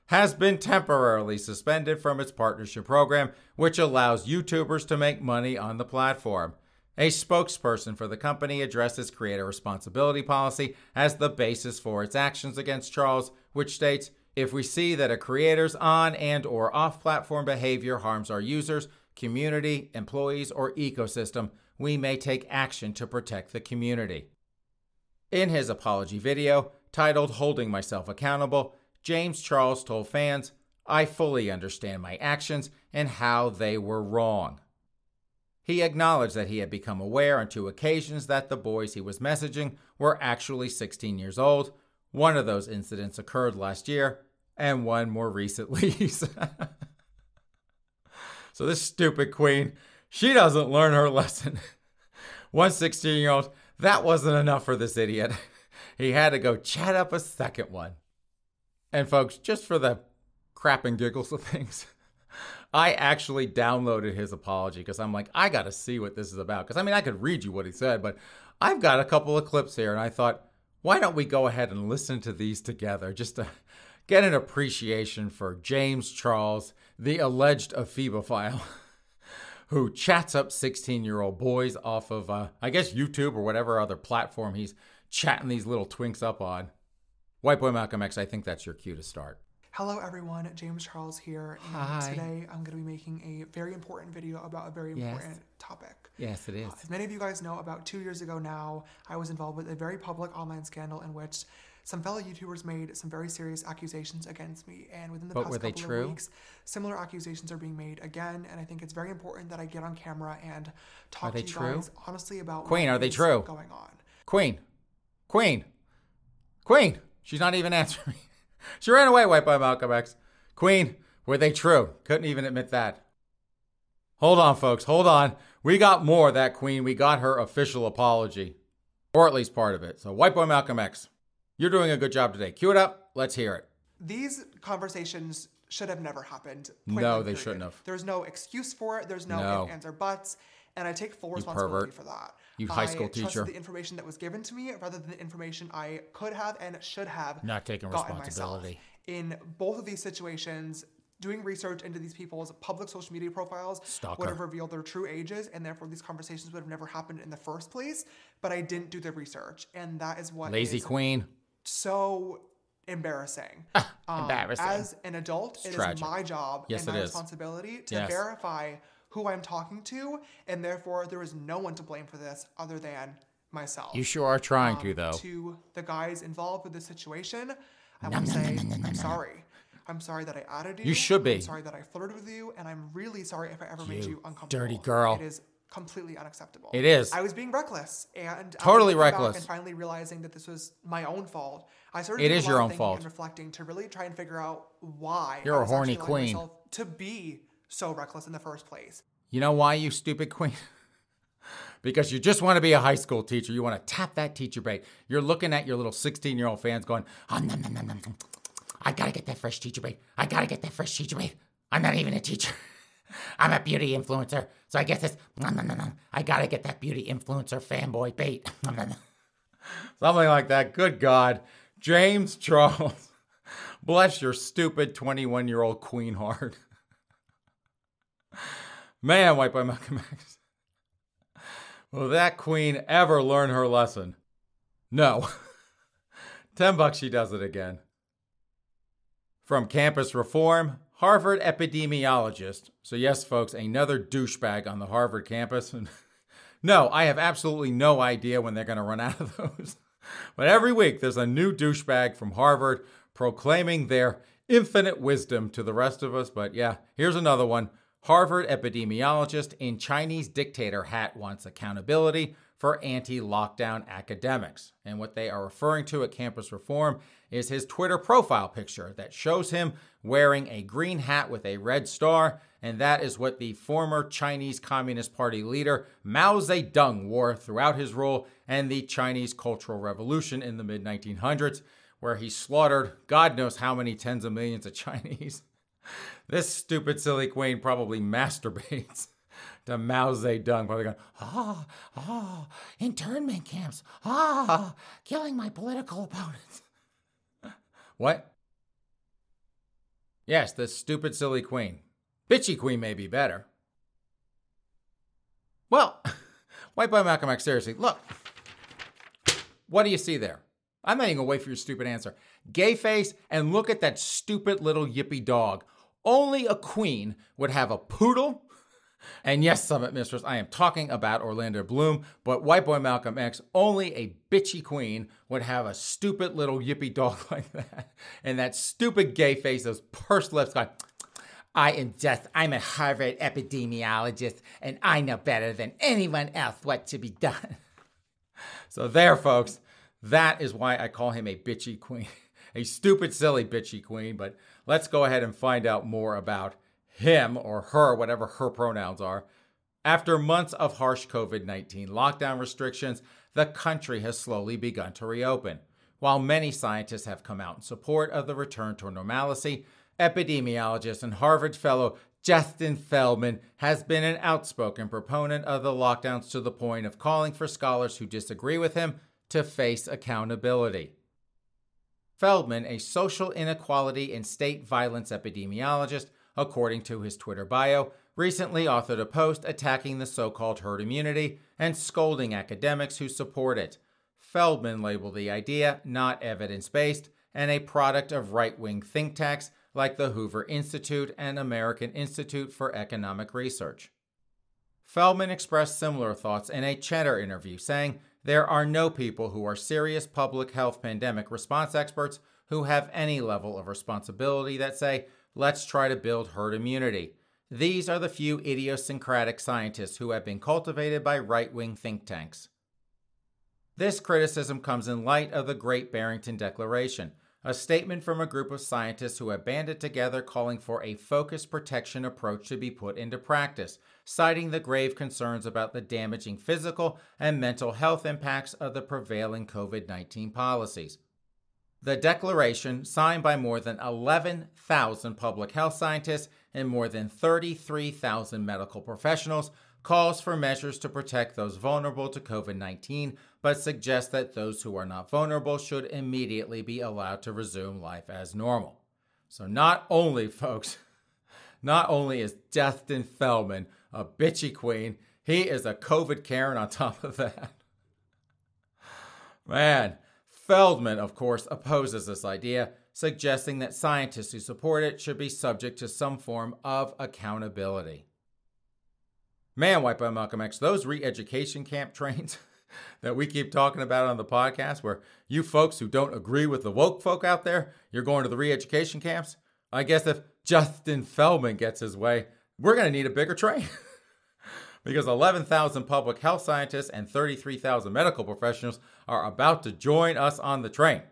has been temporarily suspended from its partnership program, which allows YouTubers to make money on the platform. A spokesperson for the company addressed its creator responsibility policy as the basis for its actions against Charles, which states, if we see that a creator's on and or off-platform behavior harms our users, community, employees, or ecosystem, we may take action to protect the community. In his apology video, titled Holding Myself Accountable, James Charles told fans, I fully understand my actions and how they were wrong. He acknowledged that he had become aware on two occasions that the boys he was messaging were actually 16 years old. One of those incidents occurred last year, and one more recently. so, this stupid queen, she doesn't learn her lesson. One 16 year old, that wasn't enough for this idiot. He had to go chat up a second one. And, folks, just for the crap and giggles of things, I actually downloaded his apology because I'm like, I got to see what this is about. Because I mean, I could read you what he said, but I've got a couple of clips here, and I thought, why don't we go ahead and listen to these together just to get an appreciation for James Charles, the alleged ephebophile, who chats up 16 year old boys off of, uh, I guess, YouTube or whatever other platform he's chatting these little twinks up on. White Boy Malcolm X, I think that's your cue to start.
Hello everyone, James Charles here, and
Hi.
today I'm going to be making a very important video about a very
Yes.
important topic.
Yes, it is.
As many of you guys know, about two years ago now, I was involved with a very public online scandal in which some fellow YouTubers made some very serious accusations against me, and within the
But
past couple
true?
of weeks, similar accusations are being made again, and I think it's very important that I get on camera and talk to you
true?
guys honestly about
Queen, are they true?
going on.
Queen. Queen. Queen. She's not even answering. she ran away, White Boy Malcolm X. Queen, were they true? Couldn't even admit that. Hold on, folks. Hold on. We got more of that Queen. We got her official apology, or at least part of it. So, White Boy Malcolm X, you're doing a good job today. Cue it up. Let's hear it.
These conversations should have never happened.
No, they
period.
shouldn't have.
There's no excuse for it. There's no,
No.
ands, or buts. And I take full responsibility
pervert.
for that.
You high school
I trusted
teacher.
the information that was given to me rather than the information I could have and should have
Not taking responsibility.
In both of these situations, doing research into these people's public social media profiles
Stalker.
would have revealed their true ages, and therefore these conversations would have never happened in the first place. But I didn't do the research, and that is what
Lazy
is
Queen.
So embarrassing. Um,
Embarrassing.
As an adult,
It's
it is
tragic.
my job
Yes,
and my
it is.
responsibility to
Yes.
verify who I'm talking to, and therefore there is no one to blame for this other than myself.
You sure are trying to,
Um,
though.
To the guys involved with this situation, I want to say I'm sorry. I'm sorry that I added you.
You should be.
I'm sorry that I flirted with you, and I'm really sorry if I ever made
You
you uncomfortable.
dirty girl.
It is completely unacceptable.
It is.
I was being reckless and
Totally
after looking back
reckless.
And finally realizing that this was my own fault, I started.
It is your own fault.
And reflecting to really try and figure out why
You're a horny queen.
To be so reckless in the first place.
You know why, you stupid queen? because you just want to be a high school teacher. You want to tap that teacher bait. You're looking at your little 16 year old fans going, oh, nom, nom, nom, nom, nom. I got to get that fresh teacher bait. I got to get that fresh teacher bait. I'm not even a teacher. I'm a beauty influencer. So I guess it's, nom, nom, nom. I got to get that beauty influencer fanboy bait. Something like that. Good God. James Charles. Bless your stupid 21 year old queen heart. Man, White Boy Malcolm X. Will that queen ever learn her lesson? No. 10 bucks she does it again. From campus reform, Harvard epidemiologist. So, yes, folks, another douchebag on the Harvard campus. no, I have absolutely no idea when they're going to run out of those. but every week there's a new douchebag from Harvard proclaiming their infinite wisdom to the rest of us. But yeah, here's another one. Harvard epidemiologist in Chinese dictator hat wants accountability for anti lockdown academics. And what they are referring to at campus reform is his Twitter profile picture that shows him wearing a green hat with a red star. And that is what the former Chinese Communist Party leader Mao Zedong wore throughout his rule and the Chinese Cultural Revolution in the mid 1900s, where he slaughtered God knows how many tens of millions of Chinese. this stupid, silly queen probably masturbates to Mao Zedong, probably going, ah, ah, internment camps, ah, killing my political opponents. what? Yes, the stupid, silly queen. Bitchy queen may be better. Well, White Boy Malcolm X, seriously, look. What do you see there? I'm not even gonna wait for your stupid answer. Gay face, and look at that stupid little yippy dog. Only a queen would have a poodle and yes, Summit Mistress, I am talking about Orlando Bloom, but White Boy Malcolm X, only a bitchy queen would have a stupid little yippy dog like that. And that stupid gay face, those pursed lips going, I am just, I'm a Harvard epidemiologist, and I know better than anyone else what to be done. So, there, folks, that is why I call him a bitchy queen. a stupid, silly, bitchy queen. But let's go ahead and find out more about him or her, whatever her pronouns are. After months of harsh COVID 19 lockdown restrictions, the country has slowly begun to reopen. While many scientists have come out in support of the return to normalcy, epidemiologist and Harvard fellow Justin Feldman has been an outspoken proponent of the lockdowns to the point of calling for scholars who disagree with him to face accountability. Feldman, a social inequality and state violence epidemiologist, according to his Twitter bio, recently authored a post attacking the so called herd immunity and scolding academics who support it. Feldman labeled the idea not evidence based and a product of right wing think tanks like the Hoover Institute and American Institute for Economic Research. Feldman expressed similar thoughts in a Cheddar interview, saying, There are no people who are serious public health pandemic response experts who have any level of responsibility that say, let's try to build herd immunity. These are the few idiosyncratic scientists who have been cultivated by right wing think tanks. This criticism comes in light of the Great Barrington Declaration, a statement from a group of scientists who have banded together calling for a focused protection approach to be put into practice, citing the grave concerns about the damaging physical and mental health impacts of the prevailing COVID 19 policies. The declaration, signed by more than 11,000 public health scientists and more than 33,000 medical professionals, calls for measures to protect those vulnerable to COVID 19, but suggests that those who are not vulnerable should immediately be allowed to resume life as normal. So, not only, folks, not only is Justin Feldman a bitchy queen, he is a COVID Karen on top of that. Man, Feldman, of course, opposes this idea, suggesting that scientists who support it should be subject to some form of accountability. Man, White Boy Malcolm X, those re education camp trains that we keep talking about on the podcast, where you folks who don't agree with the woke folk out there, you're going to the re education camps. I guess if Justin Feldman gets his way, we're going to need a bigger train. because 11,000 public health scientists and 33,000 medical professionals are about to join us on the train.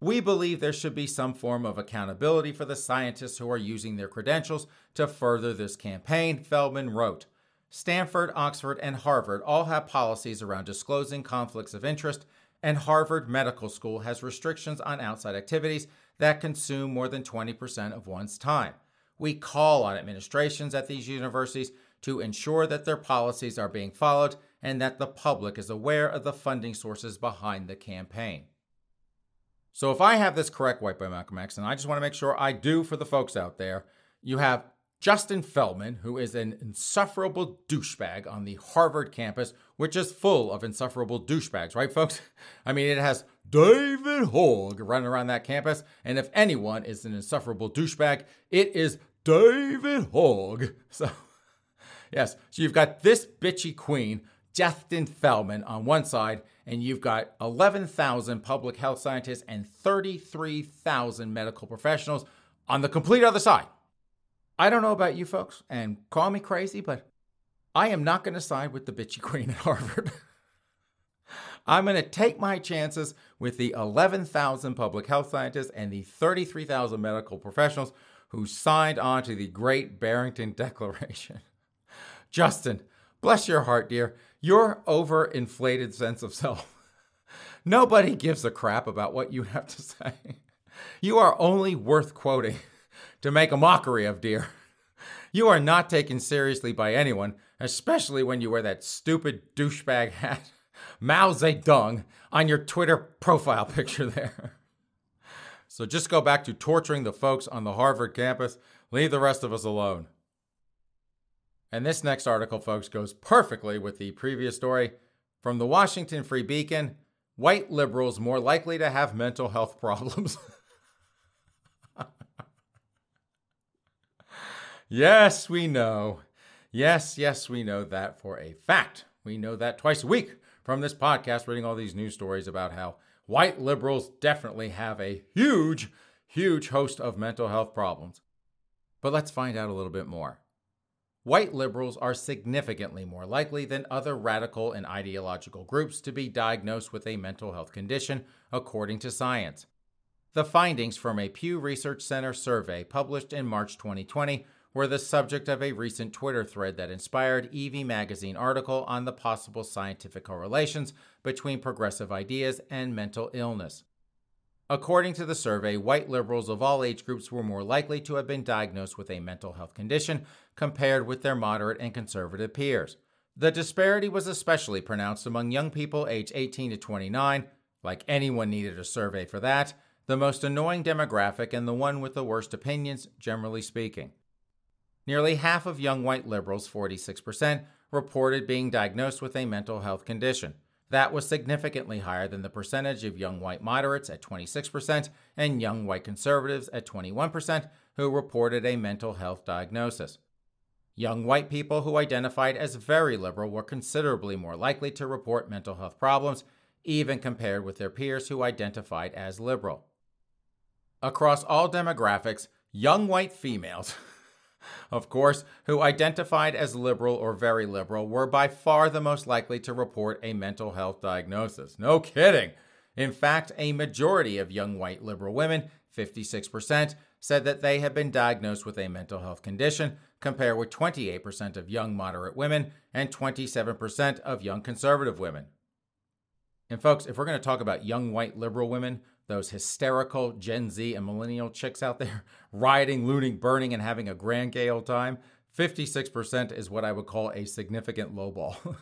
We believe there should be some form of accountability for the scientists who are using their credentials to further this campaign, Feldman wrote. Stanford, Oxford, and Harvard all have policies around disclosing conflicts of interest, and Harvard Medical School has restrictions on outside activities that consume more than 20% of one's time. We call on administrations at these universities to ensure that their policies are being followed and that the public is aware of the funding sources behind the campaign. So, if I have this correct, White Boy Malcolm X, and I just want to make sure I do for the folks out there, you have Justin Feldman, who is an insufferable douchebag on the Harvard campus, which is full of insufferable douchebags, right, folks? I mean, it has David Hogg running around that campus. And if anyone is an insufferable douchebag, it is David Hogg. So, yes, so you've got this bitchy queen, Justin Feldman, on one side, and you've got 11,000 public health scientists and 33,000 medical professionals on the complete other side. I don't know about you folks, and call me crazy, but I am not going to side with the bitchy queen at Harvard. I'm going to take my chances with the 11,000 public health scientists and the 33,000 medical professionals who signed on to the Great Barrington Declaration. Justin, bless your heart, dear, your overinflated sense of self. Nobody gives a crap about what you have to say. You are only worth quoting to make a mockery of, dear. You are not taken seriously by anyone, especially when you wear that stupid douchebag hat, Mao Zedong, on your Twitter profile picture there. So just go back to torturing the folks on the Harvard campus. Leave the rest of us alone. And this next article, folks, goes perfectly with the previous story. From the Washington Free Beacon White liberals more likely to have mental health problems. yes, we know. Yes, yes, we know that for a fact. We know that twice a week from this podcast, reading all these news stories about how white liberals definitely have a huge, huge host of mental health problems. But let's find out a little bit more. White liberals are significantly more likely than other radical and ideological groups to be diagnosed with a mental health condition, according to science. The findings from a Pew Research Center survey published in March 2020 were the subject of a recent Twitter thread that inspired Evie Magazine article on the possible scientific correlations between progressive ideas and mental illness. According to the survey, white liberals of all age groups were more likely to have been diagnosed with a mental health condition compared with their moderate and conservative peers. The disparity was especially pronounced among young people aged 18 to 29, like anyone needed a survey for that, the most annoying demographic and the one with the worst opinions, generally speaking. Nearly half of young white liberals, 46%, reported being diagnosed with a mental health condition. That was significantly higher than the percentage of young white moderates at 26% and young white conservatives at 21% who reported a mental health diagnosis. Young white people who identified as very liberal were considerably more likely to report mental health problems, even compared with their peers who identified as liberal. Across all demographics, young white females of course, who identified as liberal or very liberal, were by far the most likely to report a mental health diagnosis. No kidding. In fact, a majority of young white liberal women, 56%, said that they had been diagnosed with a mental health condition, compared with 28% of young moderate women and 27% of young conservative women. And folks, if we're going to talk about young white liberal women, those hysterical Gen Z and millennial chicks out there rioting, looting, burning, and having a grand gay old time, 56% is what I would call a significant lowball.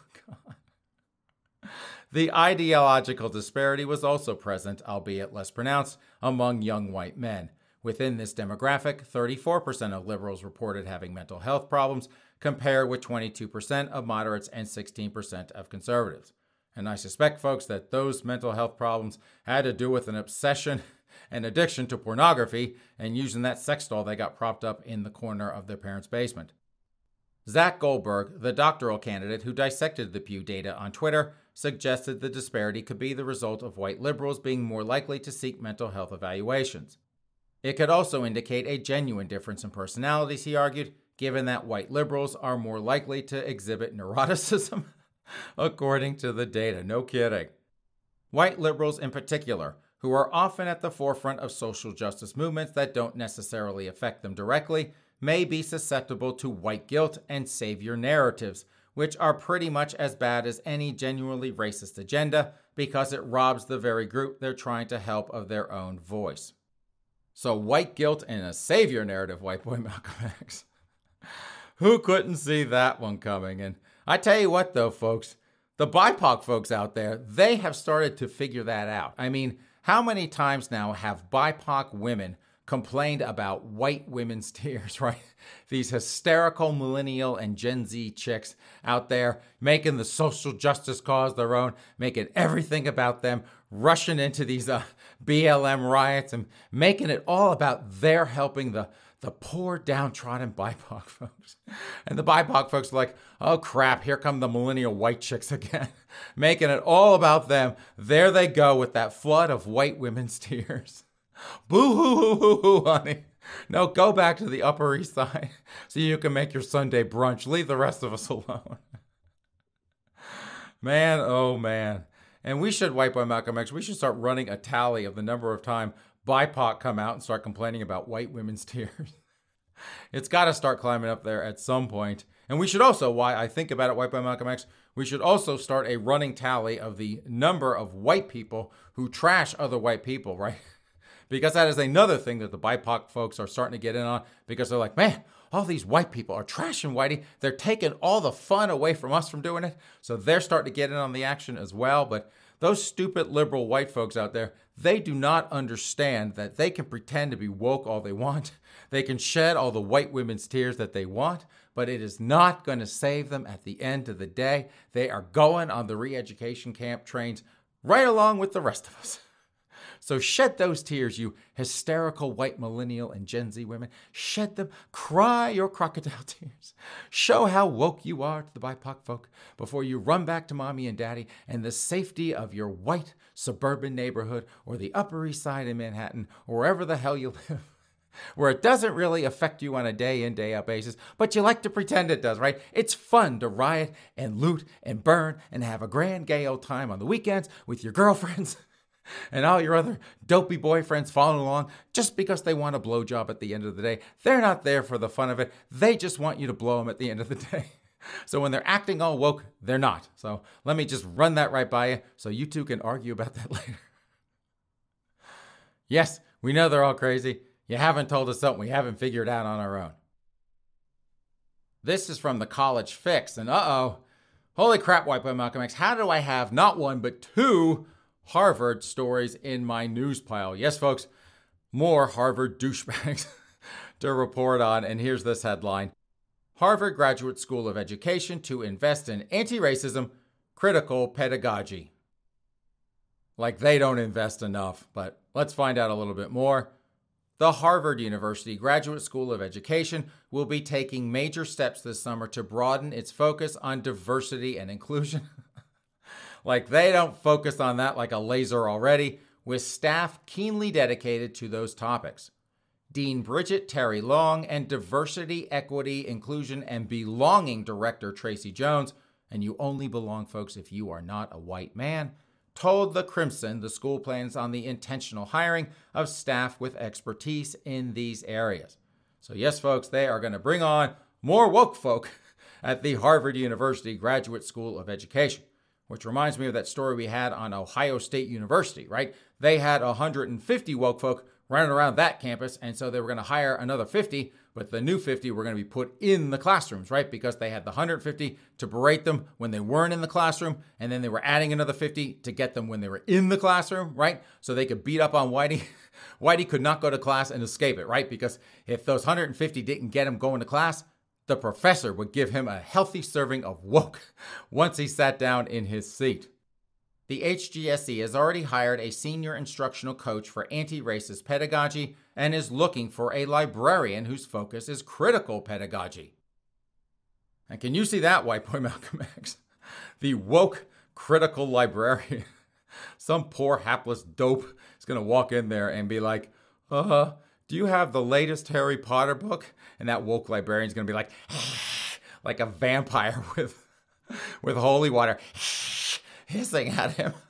the ideological disparity was also present, albeit less pronounced, among young white men. Within this demographic, 34% of liberals reported having mental health problems, compared with 22% of moderates and 16% of conservatives. And I suspect, folks, that those mental health problems had to do with an obsession and addiction to pornography and using that sex doll they got propped up in the corner of their parents' basement. Zach Goldberg, the doctoral candidate who dissected the Pew data on Twitter, suggested the disparity could be the result of white liberals being more likely to seek mental health evaluations. It could also indicate a genuine difference in personalities, he argued, given that white liberals are more likely to exhibit neuroticism according to the data. No kidding. White liberals, in particular, who are often at the forefront of social justice movements that don't necessarily affect them directly, may be susceptible to white guilt and savior narratives, which are pretty much as bad as any genuinely racist agenda because it robs the very group they're trying to help of their own voice. So, white guilt and a savior narrative, white boy Malcolm X. Who couldn't see that one coming? And I tell you what, though, folks, the BIPOC folks out there, they have started to figure that out. I mean, how many times now have BIPOC women complained about white women's tears, right? These hysterical millennial and Gen Z chicks out there making the social justice cause their own, making everything about them, rushing into these uh, BLM riots and making it all about their helping the the poor downtrodden BIPOC folks. And the BIPOC folks are like, oh crap, here come the millennial white chicks again, making it all about them. There they go with that flood of white women's tears. Boo hoo hoo hoo hoo, honey. No, go back to the Upper East Side so you can make your Sunday brunch. Leave the rest of us alone. man, oh man. And we should, White Boy Malcolm X, we should start running a tally of the number of time BIPOC come out and start complaining about white women's tears. it's got to start climbing up there at some point. And we should also, why I think about it, White Boy Malcolm X, we should also start a running tally of the number of white people who trash other white people, right? because that is another thing that the BIPOC folks are starting to get in on because they're like, man, all these white people are trashing whitey. They're taking all the fun away from us from doing it. So they're starting to get in on the action as well. But those stupid liberal white folks out there, they do not understand that they can pretend to be woke all they want. They can shed all the white women's tears that they want, but it is not going to save them at the end of the day. They are going on the re education camp trains right along with the rest of us. So shed those tears, you hysterical white millennial and Gen Z women. Shed them. Cry your crocodile tears. Show how woke you are to the BIPOC folk before you run back to mommy and daddy and the safety of your white suburban neighborhood or the Upper East Side in Manhattan or wherever the hell you live. Where it doesn't really affect you on a day in, day out basis, but you like to pretend it does, right? It's fun to riot and loot and burn and have a grand gay old time on the weekends with your girlfriends. and all your other dopey boyfriends following along just because they want a blowjob at the end of the day. They're not there for the fun of it. They just want you to blow them at the end of the day. So when they're acting all woke, they're not. So let me just run that right by you so you two can argue about that later. yes, we know they're all crazy. You haven't told us something we haven't figured out on our own. This is from the College Fix, and uh oh, holy crap, White Boy Malcolm X, how do I have not one but two Harvard stories in my news pile. Yes, folks, more Harvard douchebags to report on. And here's this headline Harvard Graduate School of Education to invest in anti racism, critical pedagogy. Like they don't invest enough, but let's find out a little bit more. The Harvard University Graduate School of Education will be taking major steps this summer to broaden its focus on diversity and inclusion. Like they don't focus on that like a laser already, with staff keenly dedicated to those topics. Dean Bridget Terry Long and Diversity, Equity, Inclusion, and Belonging Director Tracy Jones, and you only belong, folks, if you are not a white man, told the Crimson the school plans on the intentional hiring of staff with expertise in these areas. So, yes, folks, they are going to bring on more woke folk at the Harvard University Graduate School of Education which reminds me of that story we had on Ohio State University, right? They had 150 woke folk running around that campus, and so they were going to hire another 50, but the new 50 were going to be put in the classrooms, right? Because they had the 150 to berate them when they weren't in the classroom, and then they were adding another 50 to get them when they were in the classroom, right? So they could beat up on Whitey. Whitey could not go to class and escape it, right? Because if those 150 didn't get him going to class, the professor would give him a healthy serving of woke once he sat down in his seat. The HGSE has already hired a senior instructional coach for anti racist pedagogy and is looking for a librarian whose focus is critical pedagogy. And can you see that, white boy Malcolm X? The woke critical librarian. Some poor hapless dope is going to walk in there and be like, uh do you have the latest Harry Potter book? And that woke librarian's gonna be like, like a vampire with, with holy water, hissing at him.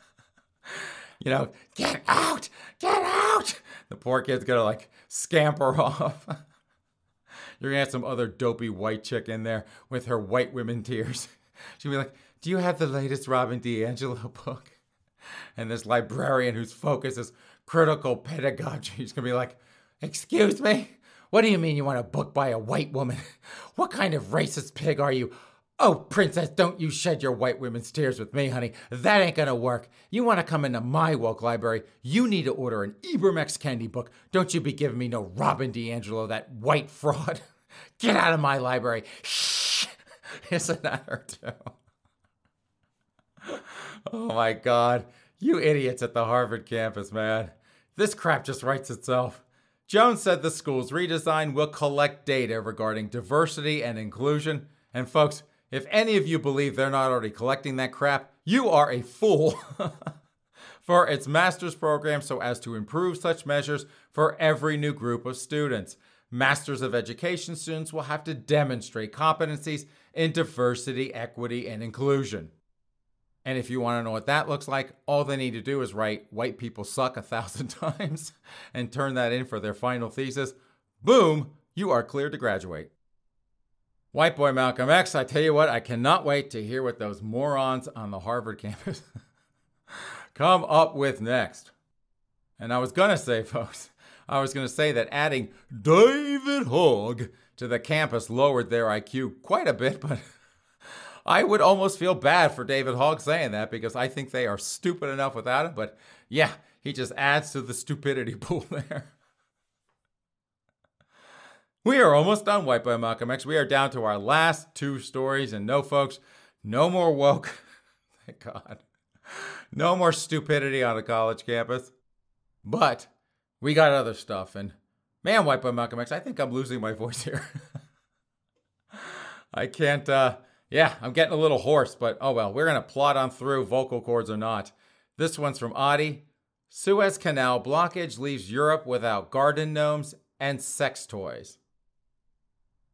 You know, get out, get out. The poor kid's gonna like scamper off. You're gonna have some other dopey white chick in there with her white women tears. She'll be like, Do you have the latest Robin DiAngelo book? And this librarian whose focus is critical pedagogy is gonna be like, Excuse me? What do you mean you want a book by a white woman? What kind of racist pig are you? Oh, princess, don't you shed your white women's tears with me, honey. That ain't gonna work. You wanna come into my woke library, you need to order an Ibram X. Kendi book. Don't you be giving me no Robin DiAngelo, that white fraud. Get out of my library. Shh. Isn't that her too? Oh my God. You idiots at the Harvard campus, man. This crap just writes itself. Jones said the school's redesign will collect data regarding diversity and inclusion. And folks, if any of you believe they're not already collecting that crap, you are a fool. for its master's program so as to improve such measures for every new group of students. Masters of Education students will have to demonstrate competencies in diversity, equity, and inclusion. And if you want to know what that looks like, all they need to do is write white people suck a thousand times and turn that in for their final thesis. Boom, you are cleared to graduate. White boy Malcolm X, I tell you what, I cannot wait to hear what those morons on the Harvard campus come up with next. And I was going to say, folks, I was going to say that adding David Hogg to the campus lowered their IQ quite a bit, but I would almost feel bad for David Hogg saying that because I think they are stupid enough without him. But yeah, he just adds to the stupidity pool there. We are almost done, White Boy Malcolm X. We are down to our last two stories, and no, folks, no more woke. Thank God. No more stupidity on a college campus. But we got other stuff, and man, White Boy Malcolm X, I think I'm losing my voice here. I can't, uh, yeah, I'm getting a little hoarse, but oh well, we're going to plot on through, vocal cords or not. This one's from Adi. Suez Canal blockage leaves Europe without garden gnomes and sex toys.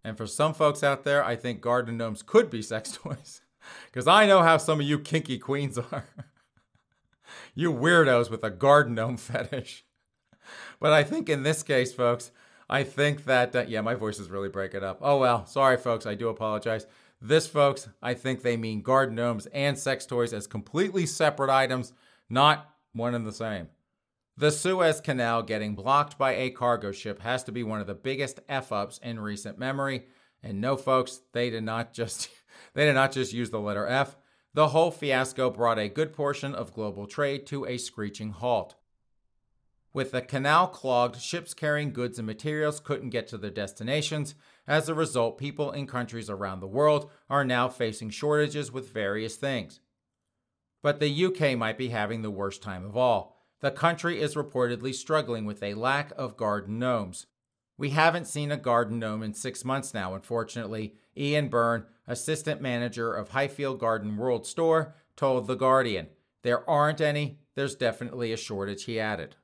And for some folks out there, I think garden gnomes could be sex toys. Because I know how some of you kinky queens are. you weirdos with a garden gnome fetish. But I think in this case, folks, I think that, uh, yeah, my voice is really breaking up. Oh well, sorry, folks, I do apologize. This, folks, I think they mean garden gnomes and sex toys as completely separate items, not one and the same. The Suez Canal getting blocked by a cargo ship has to be one of the biggest f ups in recent memory. And no, folks, they did not just they did not just use the letter F. The whole fiasco brought a good portion of global trade to a screeching halt. With the canal clogged, ships carrying goods and materials couldn't get to their destinations. As a result, people in countries around the world are now facing shortages with various things. But the UK might be having the worst time of all the country is reportedly struggling with a lack of garden gnomes. We haven't seen a garden gnome in six months now, unfortunately. Ian Byrne, assistant manager of Highfield Garden World Store, told The Guardian. There aren't any, there's definitely a shortage, he added.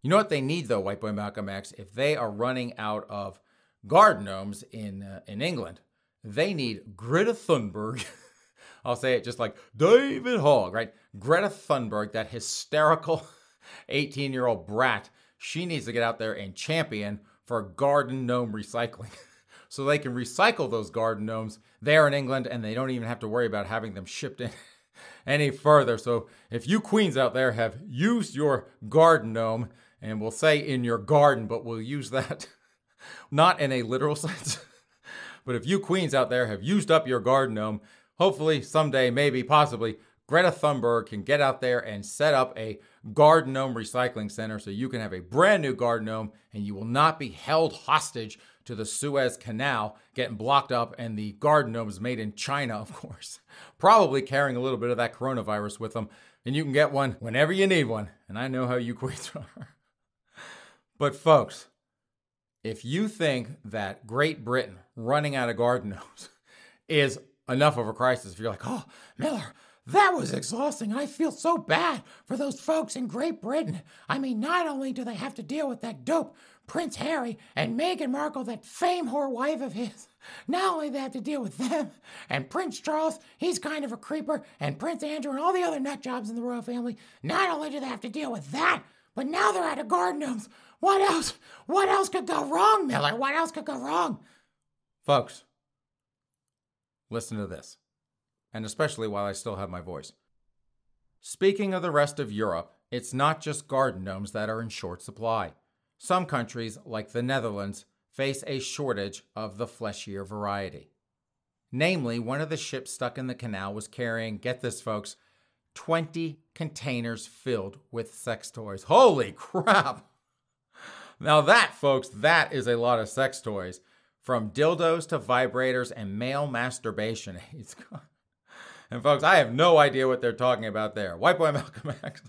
You know what they need, though, White Boy Malcolm X? If they are running out of garden gnomes in, uh, in England, they need Greta Thunberg. I'll say it just like David Hogg, right? Greta Thunberg, that hysterical 18 year old brat, she needs to get out there and champion for garden gnome recycling. so they can recycle those garden gnomes there in England and they don't even have to worry about having them shipped in any further. So if you queens out there have used your garden gnome, and we'll say in your garden, but we'll use that not in a literal sense. but if you queens out there have used up your garden gnome, hopefully someday, maybe, possibly, Greta Thunberg can get out there and set up a garden gnome recycling center so you can have a brand new garden gnome and you will not be held hostage to the Suez Canal getting blocked up and the garden gnomes made in China, of course, probably carrying a little bit of that coronavirus with them. And you can get one whenever you need one. And I know how you queens are. but, folks, if you think that Great Britain running out of garden gnomes is enough of a crisis, if you're like, oh, Miller, that was exhausting. I feel so bad for those folks in Great Britain. I mean, not only do they have to deal with that dope Prince Harry and Meghan Markle, that fame whore wife of his, not only they have to deal with them and Prince Charles, he's kind of a creeper, and Prince Andrew and all the other nut jobs in the royal family, not only do they have to deal with that, but now they're out of garden gnomes. What else? What else could go wrong, Miller? What else could go wrong? Folks, listen to this and especially while I still have my voice. Speaking of the rest of Europe, it's not just garden gnomes that are in short supply. Some countries, like the Netherlands, face a shortage of the fleshier variety. Namely, one of the ships stuck in the canal was carrying, get this, folks, 20 containers filled with sex toys. Holy crap! Now, that, folks, that is a lot of sex toys. From dildos to vibrators and male masturbation aids. And folks, I have no idea what they're talking about there. White boy Malcolm X.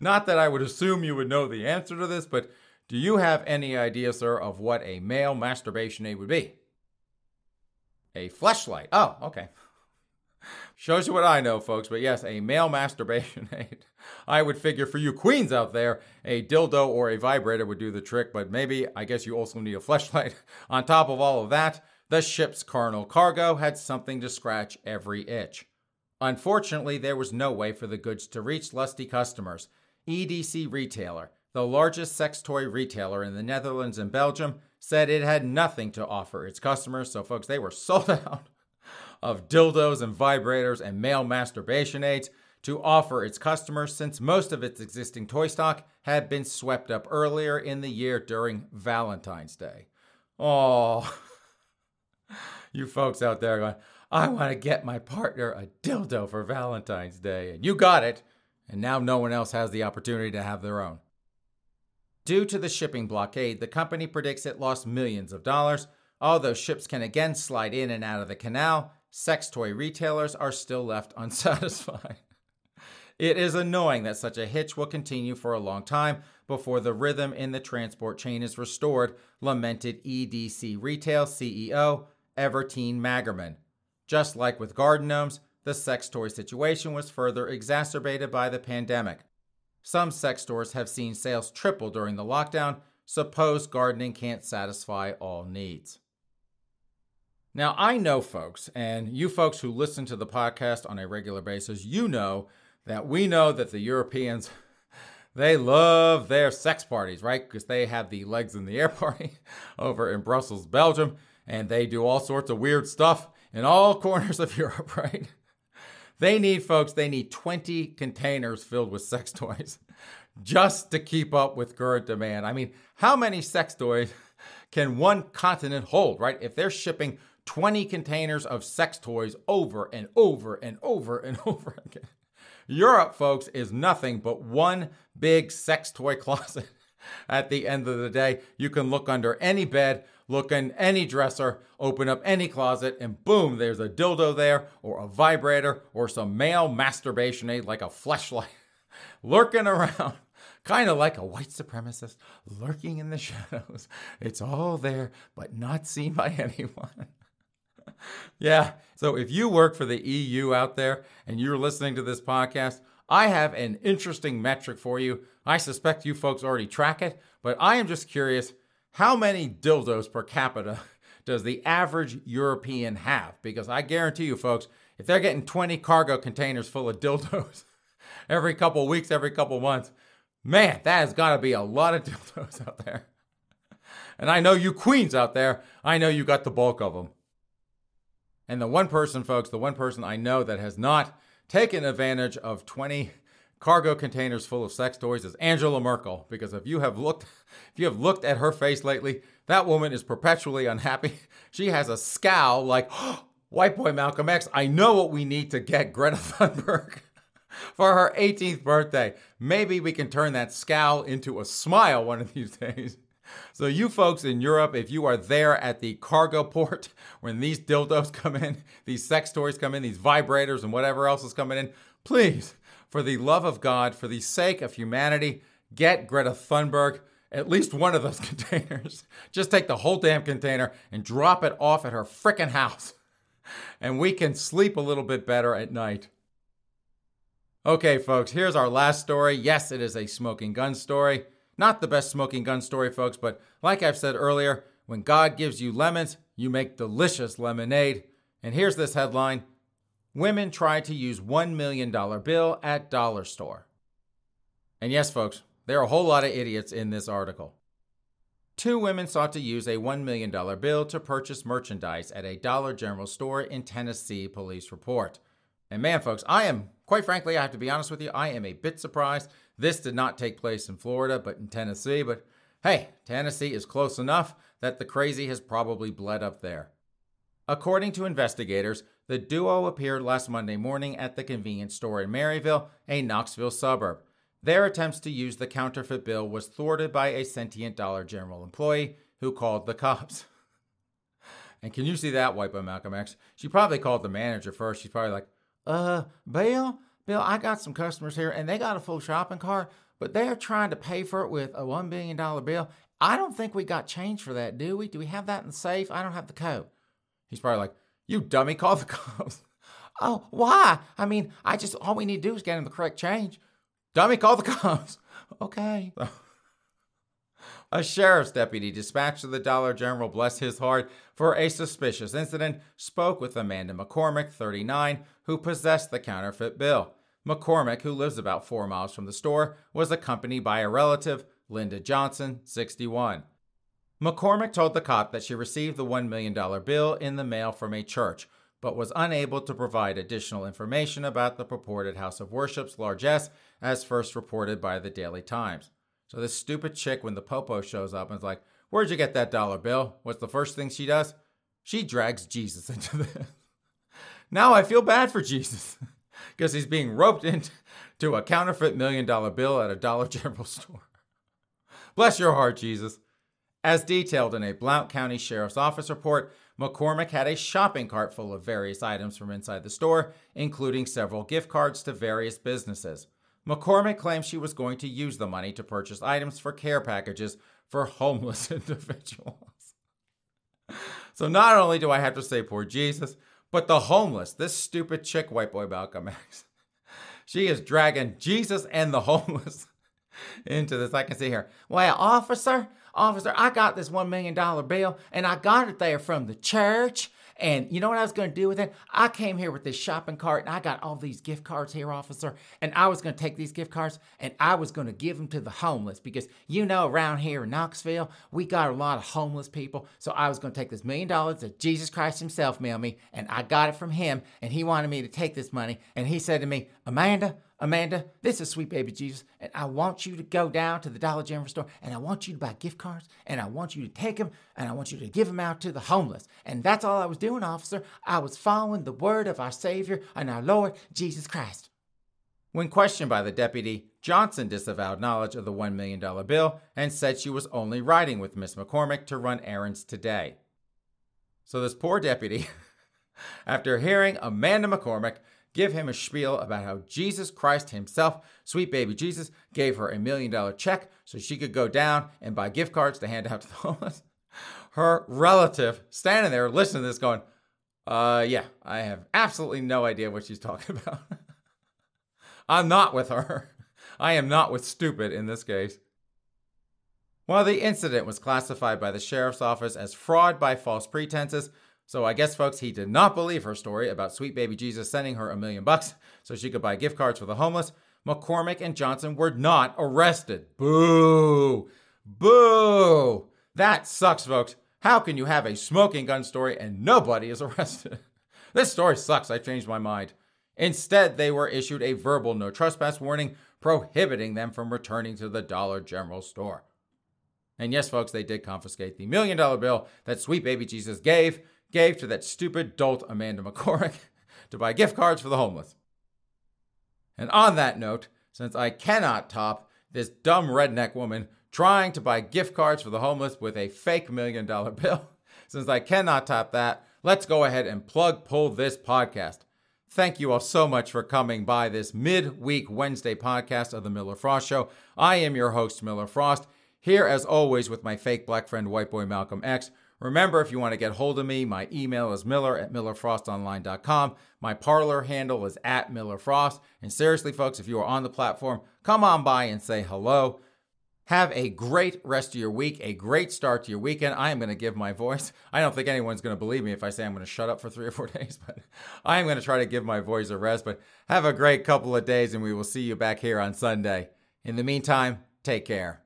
Not that I would assume you would know the answer to this, but do you have any idea, sir, of what a male masturbation aid would be? A fleshlight. Oh, okay. Shows you what I know, folks. But yes, a male masturbation aid. I would figure for you queens out there, a dildo or a vibrator would do the trick, but maybe I guess you also need a Fleshlight. On top of all of that, the ship's carnal cargo had something to scratch every itch. Unfortunately, there was no way for the goods to reach lusty customers. EDC Retailer, the largest sex toy retailer in the Netherlands and Belgium, said it had nothing to offer its customers. So, folks, they were sold out of dildos and vibrators and male masturbation aids to offer its customers since most of its existing toy stock had been swept up earlier in the year during Valentine's Day. Oh, you folks out there going, I want to get my partner a dildo for Valentine's Day. And you got it. And now no one else has the opportunity to have their own. Due to the shipping blockade, the company predicts it lost millions of dollars. Although ships can again slide in and out of the canal, sex toy retailers are still left unsatisfied. it is annoying that such a hitch will continue for a long time before the rhythm in the transport chain is restored, lamented EDC Retail CEO Evertine Magerman. Just like with garden gnomes, the sex toy situation was further exacerbated by the pandemic. Some sex stores have seen sales triple during the lockdown. Suppose gardening can't satisfy all needs. Now, I know folks, and you folks who listen to the podcast on a regular basis, you know that we know that the Europeans, they love their sex parties, right? Because they have the legs in the air party over in Brussels, Belgium, and they do all sorts of weird stuff in all corners of Europe, right? They need, folks, they need 20 containers filled with sex toys just to keep up with current demand. I mean, how many sex toys can one continent hold, right? If they're shipping 20 containers of sex toys over and over and over and over again. Europe, folks, is nothing but one big sex toy closet. At the end of the day, you can look under any bed, look in any dresser, open up any closet, and boom, there's a dildo there, or a vibrator, or some male masturbation aid like a fleshlight lurking around. Kind of like a white supremacist lurking in the shadows. It's all there, but not seen by anyone. yeah. So if you work for the EU out there and you're listening to this podcast, I have an interesting metric for you. I suspect you folks already track it, but I am just curious how many dildos per capita does the average European have? Because I guarantee you, folks, if they're getting 20 cargo containers full of dildos every couple weeks, every couple months, man, that has got to be a lot of dildos out there. And I know you queens out there, I know you got the bulk of them. And the one person, folks, the one person I know that has not taken advantage of 20 cargo containers full of sex toys is Angela Merkel. Because if you have looked, if you have looked at her face lately, that woman is perpetually unhappy. She has a scowl like, oh, white boy Malcolm X, I know what we need to get Greta Thunberg for her 18th birthday. Maybe we can turn that scowl into a smile one of these days. So, you folks in Europe, if you are there at the cargo port when these dildos come in, these sex toys come in, these vibrators, and whatever else is coming in, please, for the love of God, for the sake of humanity, get Greta Thunberg at least one of those containers. Just take the whole damn container and drop it off at her frickin' house. And we can sleep a little bit better at night. Okay, folks, here's our last story. Yes, it is a smoking gun story. Not the best smoking gun story, folks, but like I've said earlier, when God gives you lemons, you make delicious lemonade. And here's this headline Women try to use $1 million bill at dollar store. And yes, folks, there are a whole lot of idiots in this article. Two women sought to use a $1 million bill to purchase merchandise at a Dollar General store in Tennessee, police report. And man, folks, I am, quite frankly, I have to be honest with you, I am a bit surprised this did not take place in Florida, but in Tennessee. But hey, Tennessee is close enough that the crazy has probably bled up there. According to investigators, the duo appeared last Monday morning at the convenience store in Maryville, a Knoxville suburb. Their attempts to use the counterfeit bill was thwarted by a sentient Dollar General employee who called the cops. And can you see that, White Boy Malcolm X? She probably called the manager first. She's probably like, Uh, Bill, Bill, I got some customers here and they got a full shopping cart, but they're trying to pay for it with a $1 billion bill. I don't think we got change for that, do we? Do we have that in the safe? I don't have the code. He's probably like, You dummy, call the cops. oh, why? I mean, I just, all we need to do is get him the correct change. Dummy, call the cops. okay. A sheriff's deputy dispatched to the Dollar General, bless his heart, for a suspicious incident, spoke with Amanda McCormick, 39, who possessed the counterfeit bill. McCormick, who lives about four miles from the store, was accompanied by a relative, Linda Johnson, 61. McCormick told the cop that she received the $1 million bill in the mail from a church, but was unable to provide additional information about the purported house of worship's largesse, as first reported by the Daily Times. So this stupid chick, when the popo shows up and is like, "Where'd you get that dollar bill?" What's the first thing she does? She drags Jesus into this. now I feel bad for Jesus because he's being roped into a counterfeit million dollar bill at a Dollar General store. Bless your heart, Jesus. As detailed in a Blount County Sheriff's Office report, McCormick had a shopping cart full of various items from inside the store, including several gift cards to various businesses. McCormick claimed she was going to use the money to purchase items for care packages for homeless individuals. so not only do I have to say poor Jesus, but the homeless, this stupid chick, white boy Malcolm X, she is dragging Jesus and the homeless into this. I can see here. Well, officer, officer, I got this $1 million bill and I got it there from the church and you know what I was going to do with it? I came here with this shopping cart and I got all these gift cards here, officer. And I was going to take these gift cards and I was going to give them to the homeless because you know, around here in Knoxville, we got a lot of homeless people. So I was going to take this million dollars that Jesus Christ Himself mailed me and I got it from Him. And He wanted me to take this money. And He said to me, Amanda, Amanda, this is sweet baby Jesus, and I want you to go down to the Dollar General store and I want you to buy gift cards and I want you to take them and I want you to give them out to the homeless. And that's all I was doing, officer. I was following the word of our Savior and our Lord Jesus Christ. When questioned by the deputy, Johnson disavowed knowledge of the $1 million bill and said she was only riding with Miss McCormick to run errands today. So, this poor deputy, after hearing Amanda McCormick give him a spiel about how Jesus Christ himself, sweet baby Jesus, gave her a million dollar check so she could go down and buy gift cards to hand out to the homeless. Her relative standing there listening to this going, uh, yeah, I have absolutely no idea what she's talking about. I'm not with her. I am not with stupid in this case. While the incident was classified by the sheriff's office as fraud by false pretenses, so I guess, folks, he did not believe her story about sweet baby Jesus sending her a million bucks so she could buy gift cards for the homeless. McCormick and Johnson were not arrested. Boo! Boo! That sucks, folks. How can you have a smoking gun story and nobody is arrested? this story sucks. I changed my mind. Instead, they were issued a verbal no trespass warning prohibiting them from returning to the Dollar General store. And yes, folks, they did confiscate the million dollar bill that Sweet Baby Jesus gave gave to that stupid dolt Amanda McCormick to buy gift cards for the homeless. And on that note, since I cannot top this dumb redneck woman trying to buy gift cards for the homeless with a fake million dollar bill, since I cannot top that, let's go ahead and plug pull this podcast. Thank you all so much for coming by this mid-week Wednesday podcast of the Miller Frost Show. I am your host, Miller Frost, here as always with my fake black friend, White Boy Malcolm X. Remember, if you want to get hold of me, my email is miller at millerfrostonline.com. My Parler handle is at millerfrost. And seriously, folks, if you are on the platform, come on by and say hello. Have a great rest of your week, a great start to your weekend. I am going to give my voice. I don't think anyone's going to believe me if I say I'm going to shut up for three or four days, but I am going to try to give my voice a rest. But have a great couple of days, and we will see you back here on Sunday. In the meantime, take care.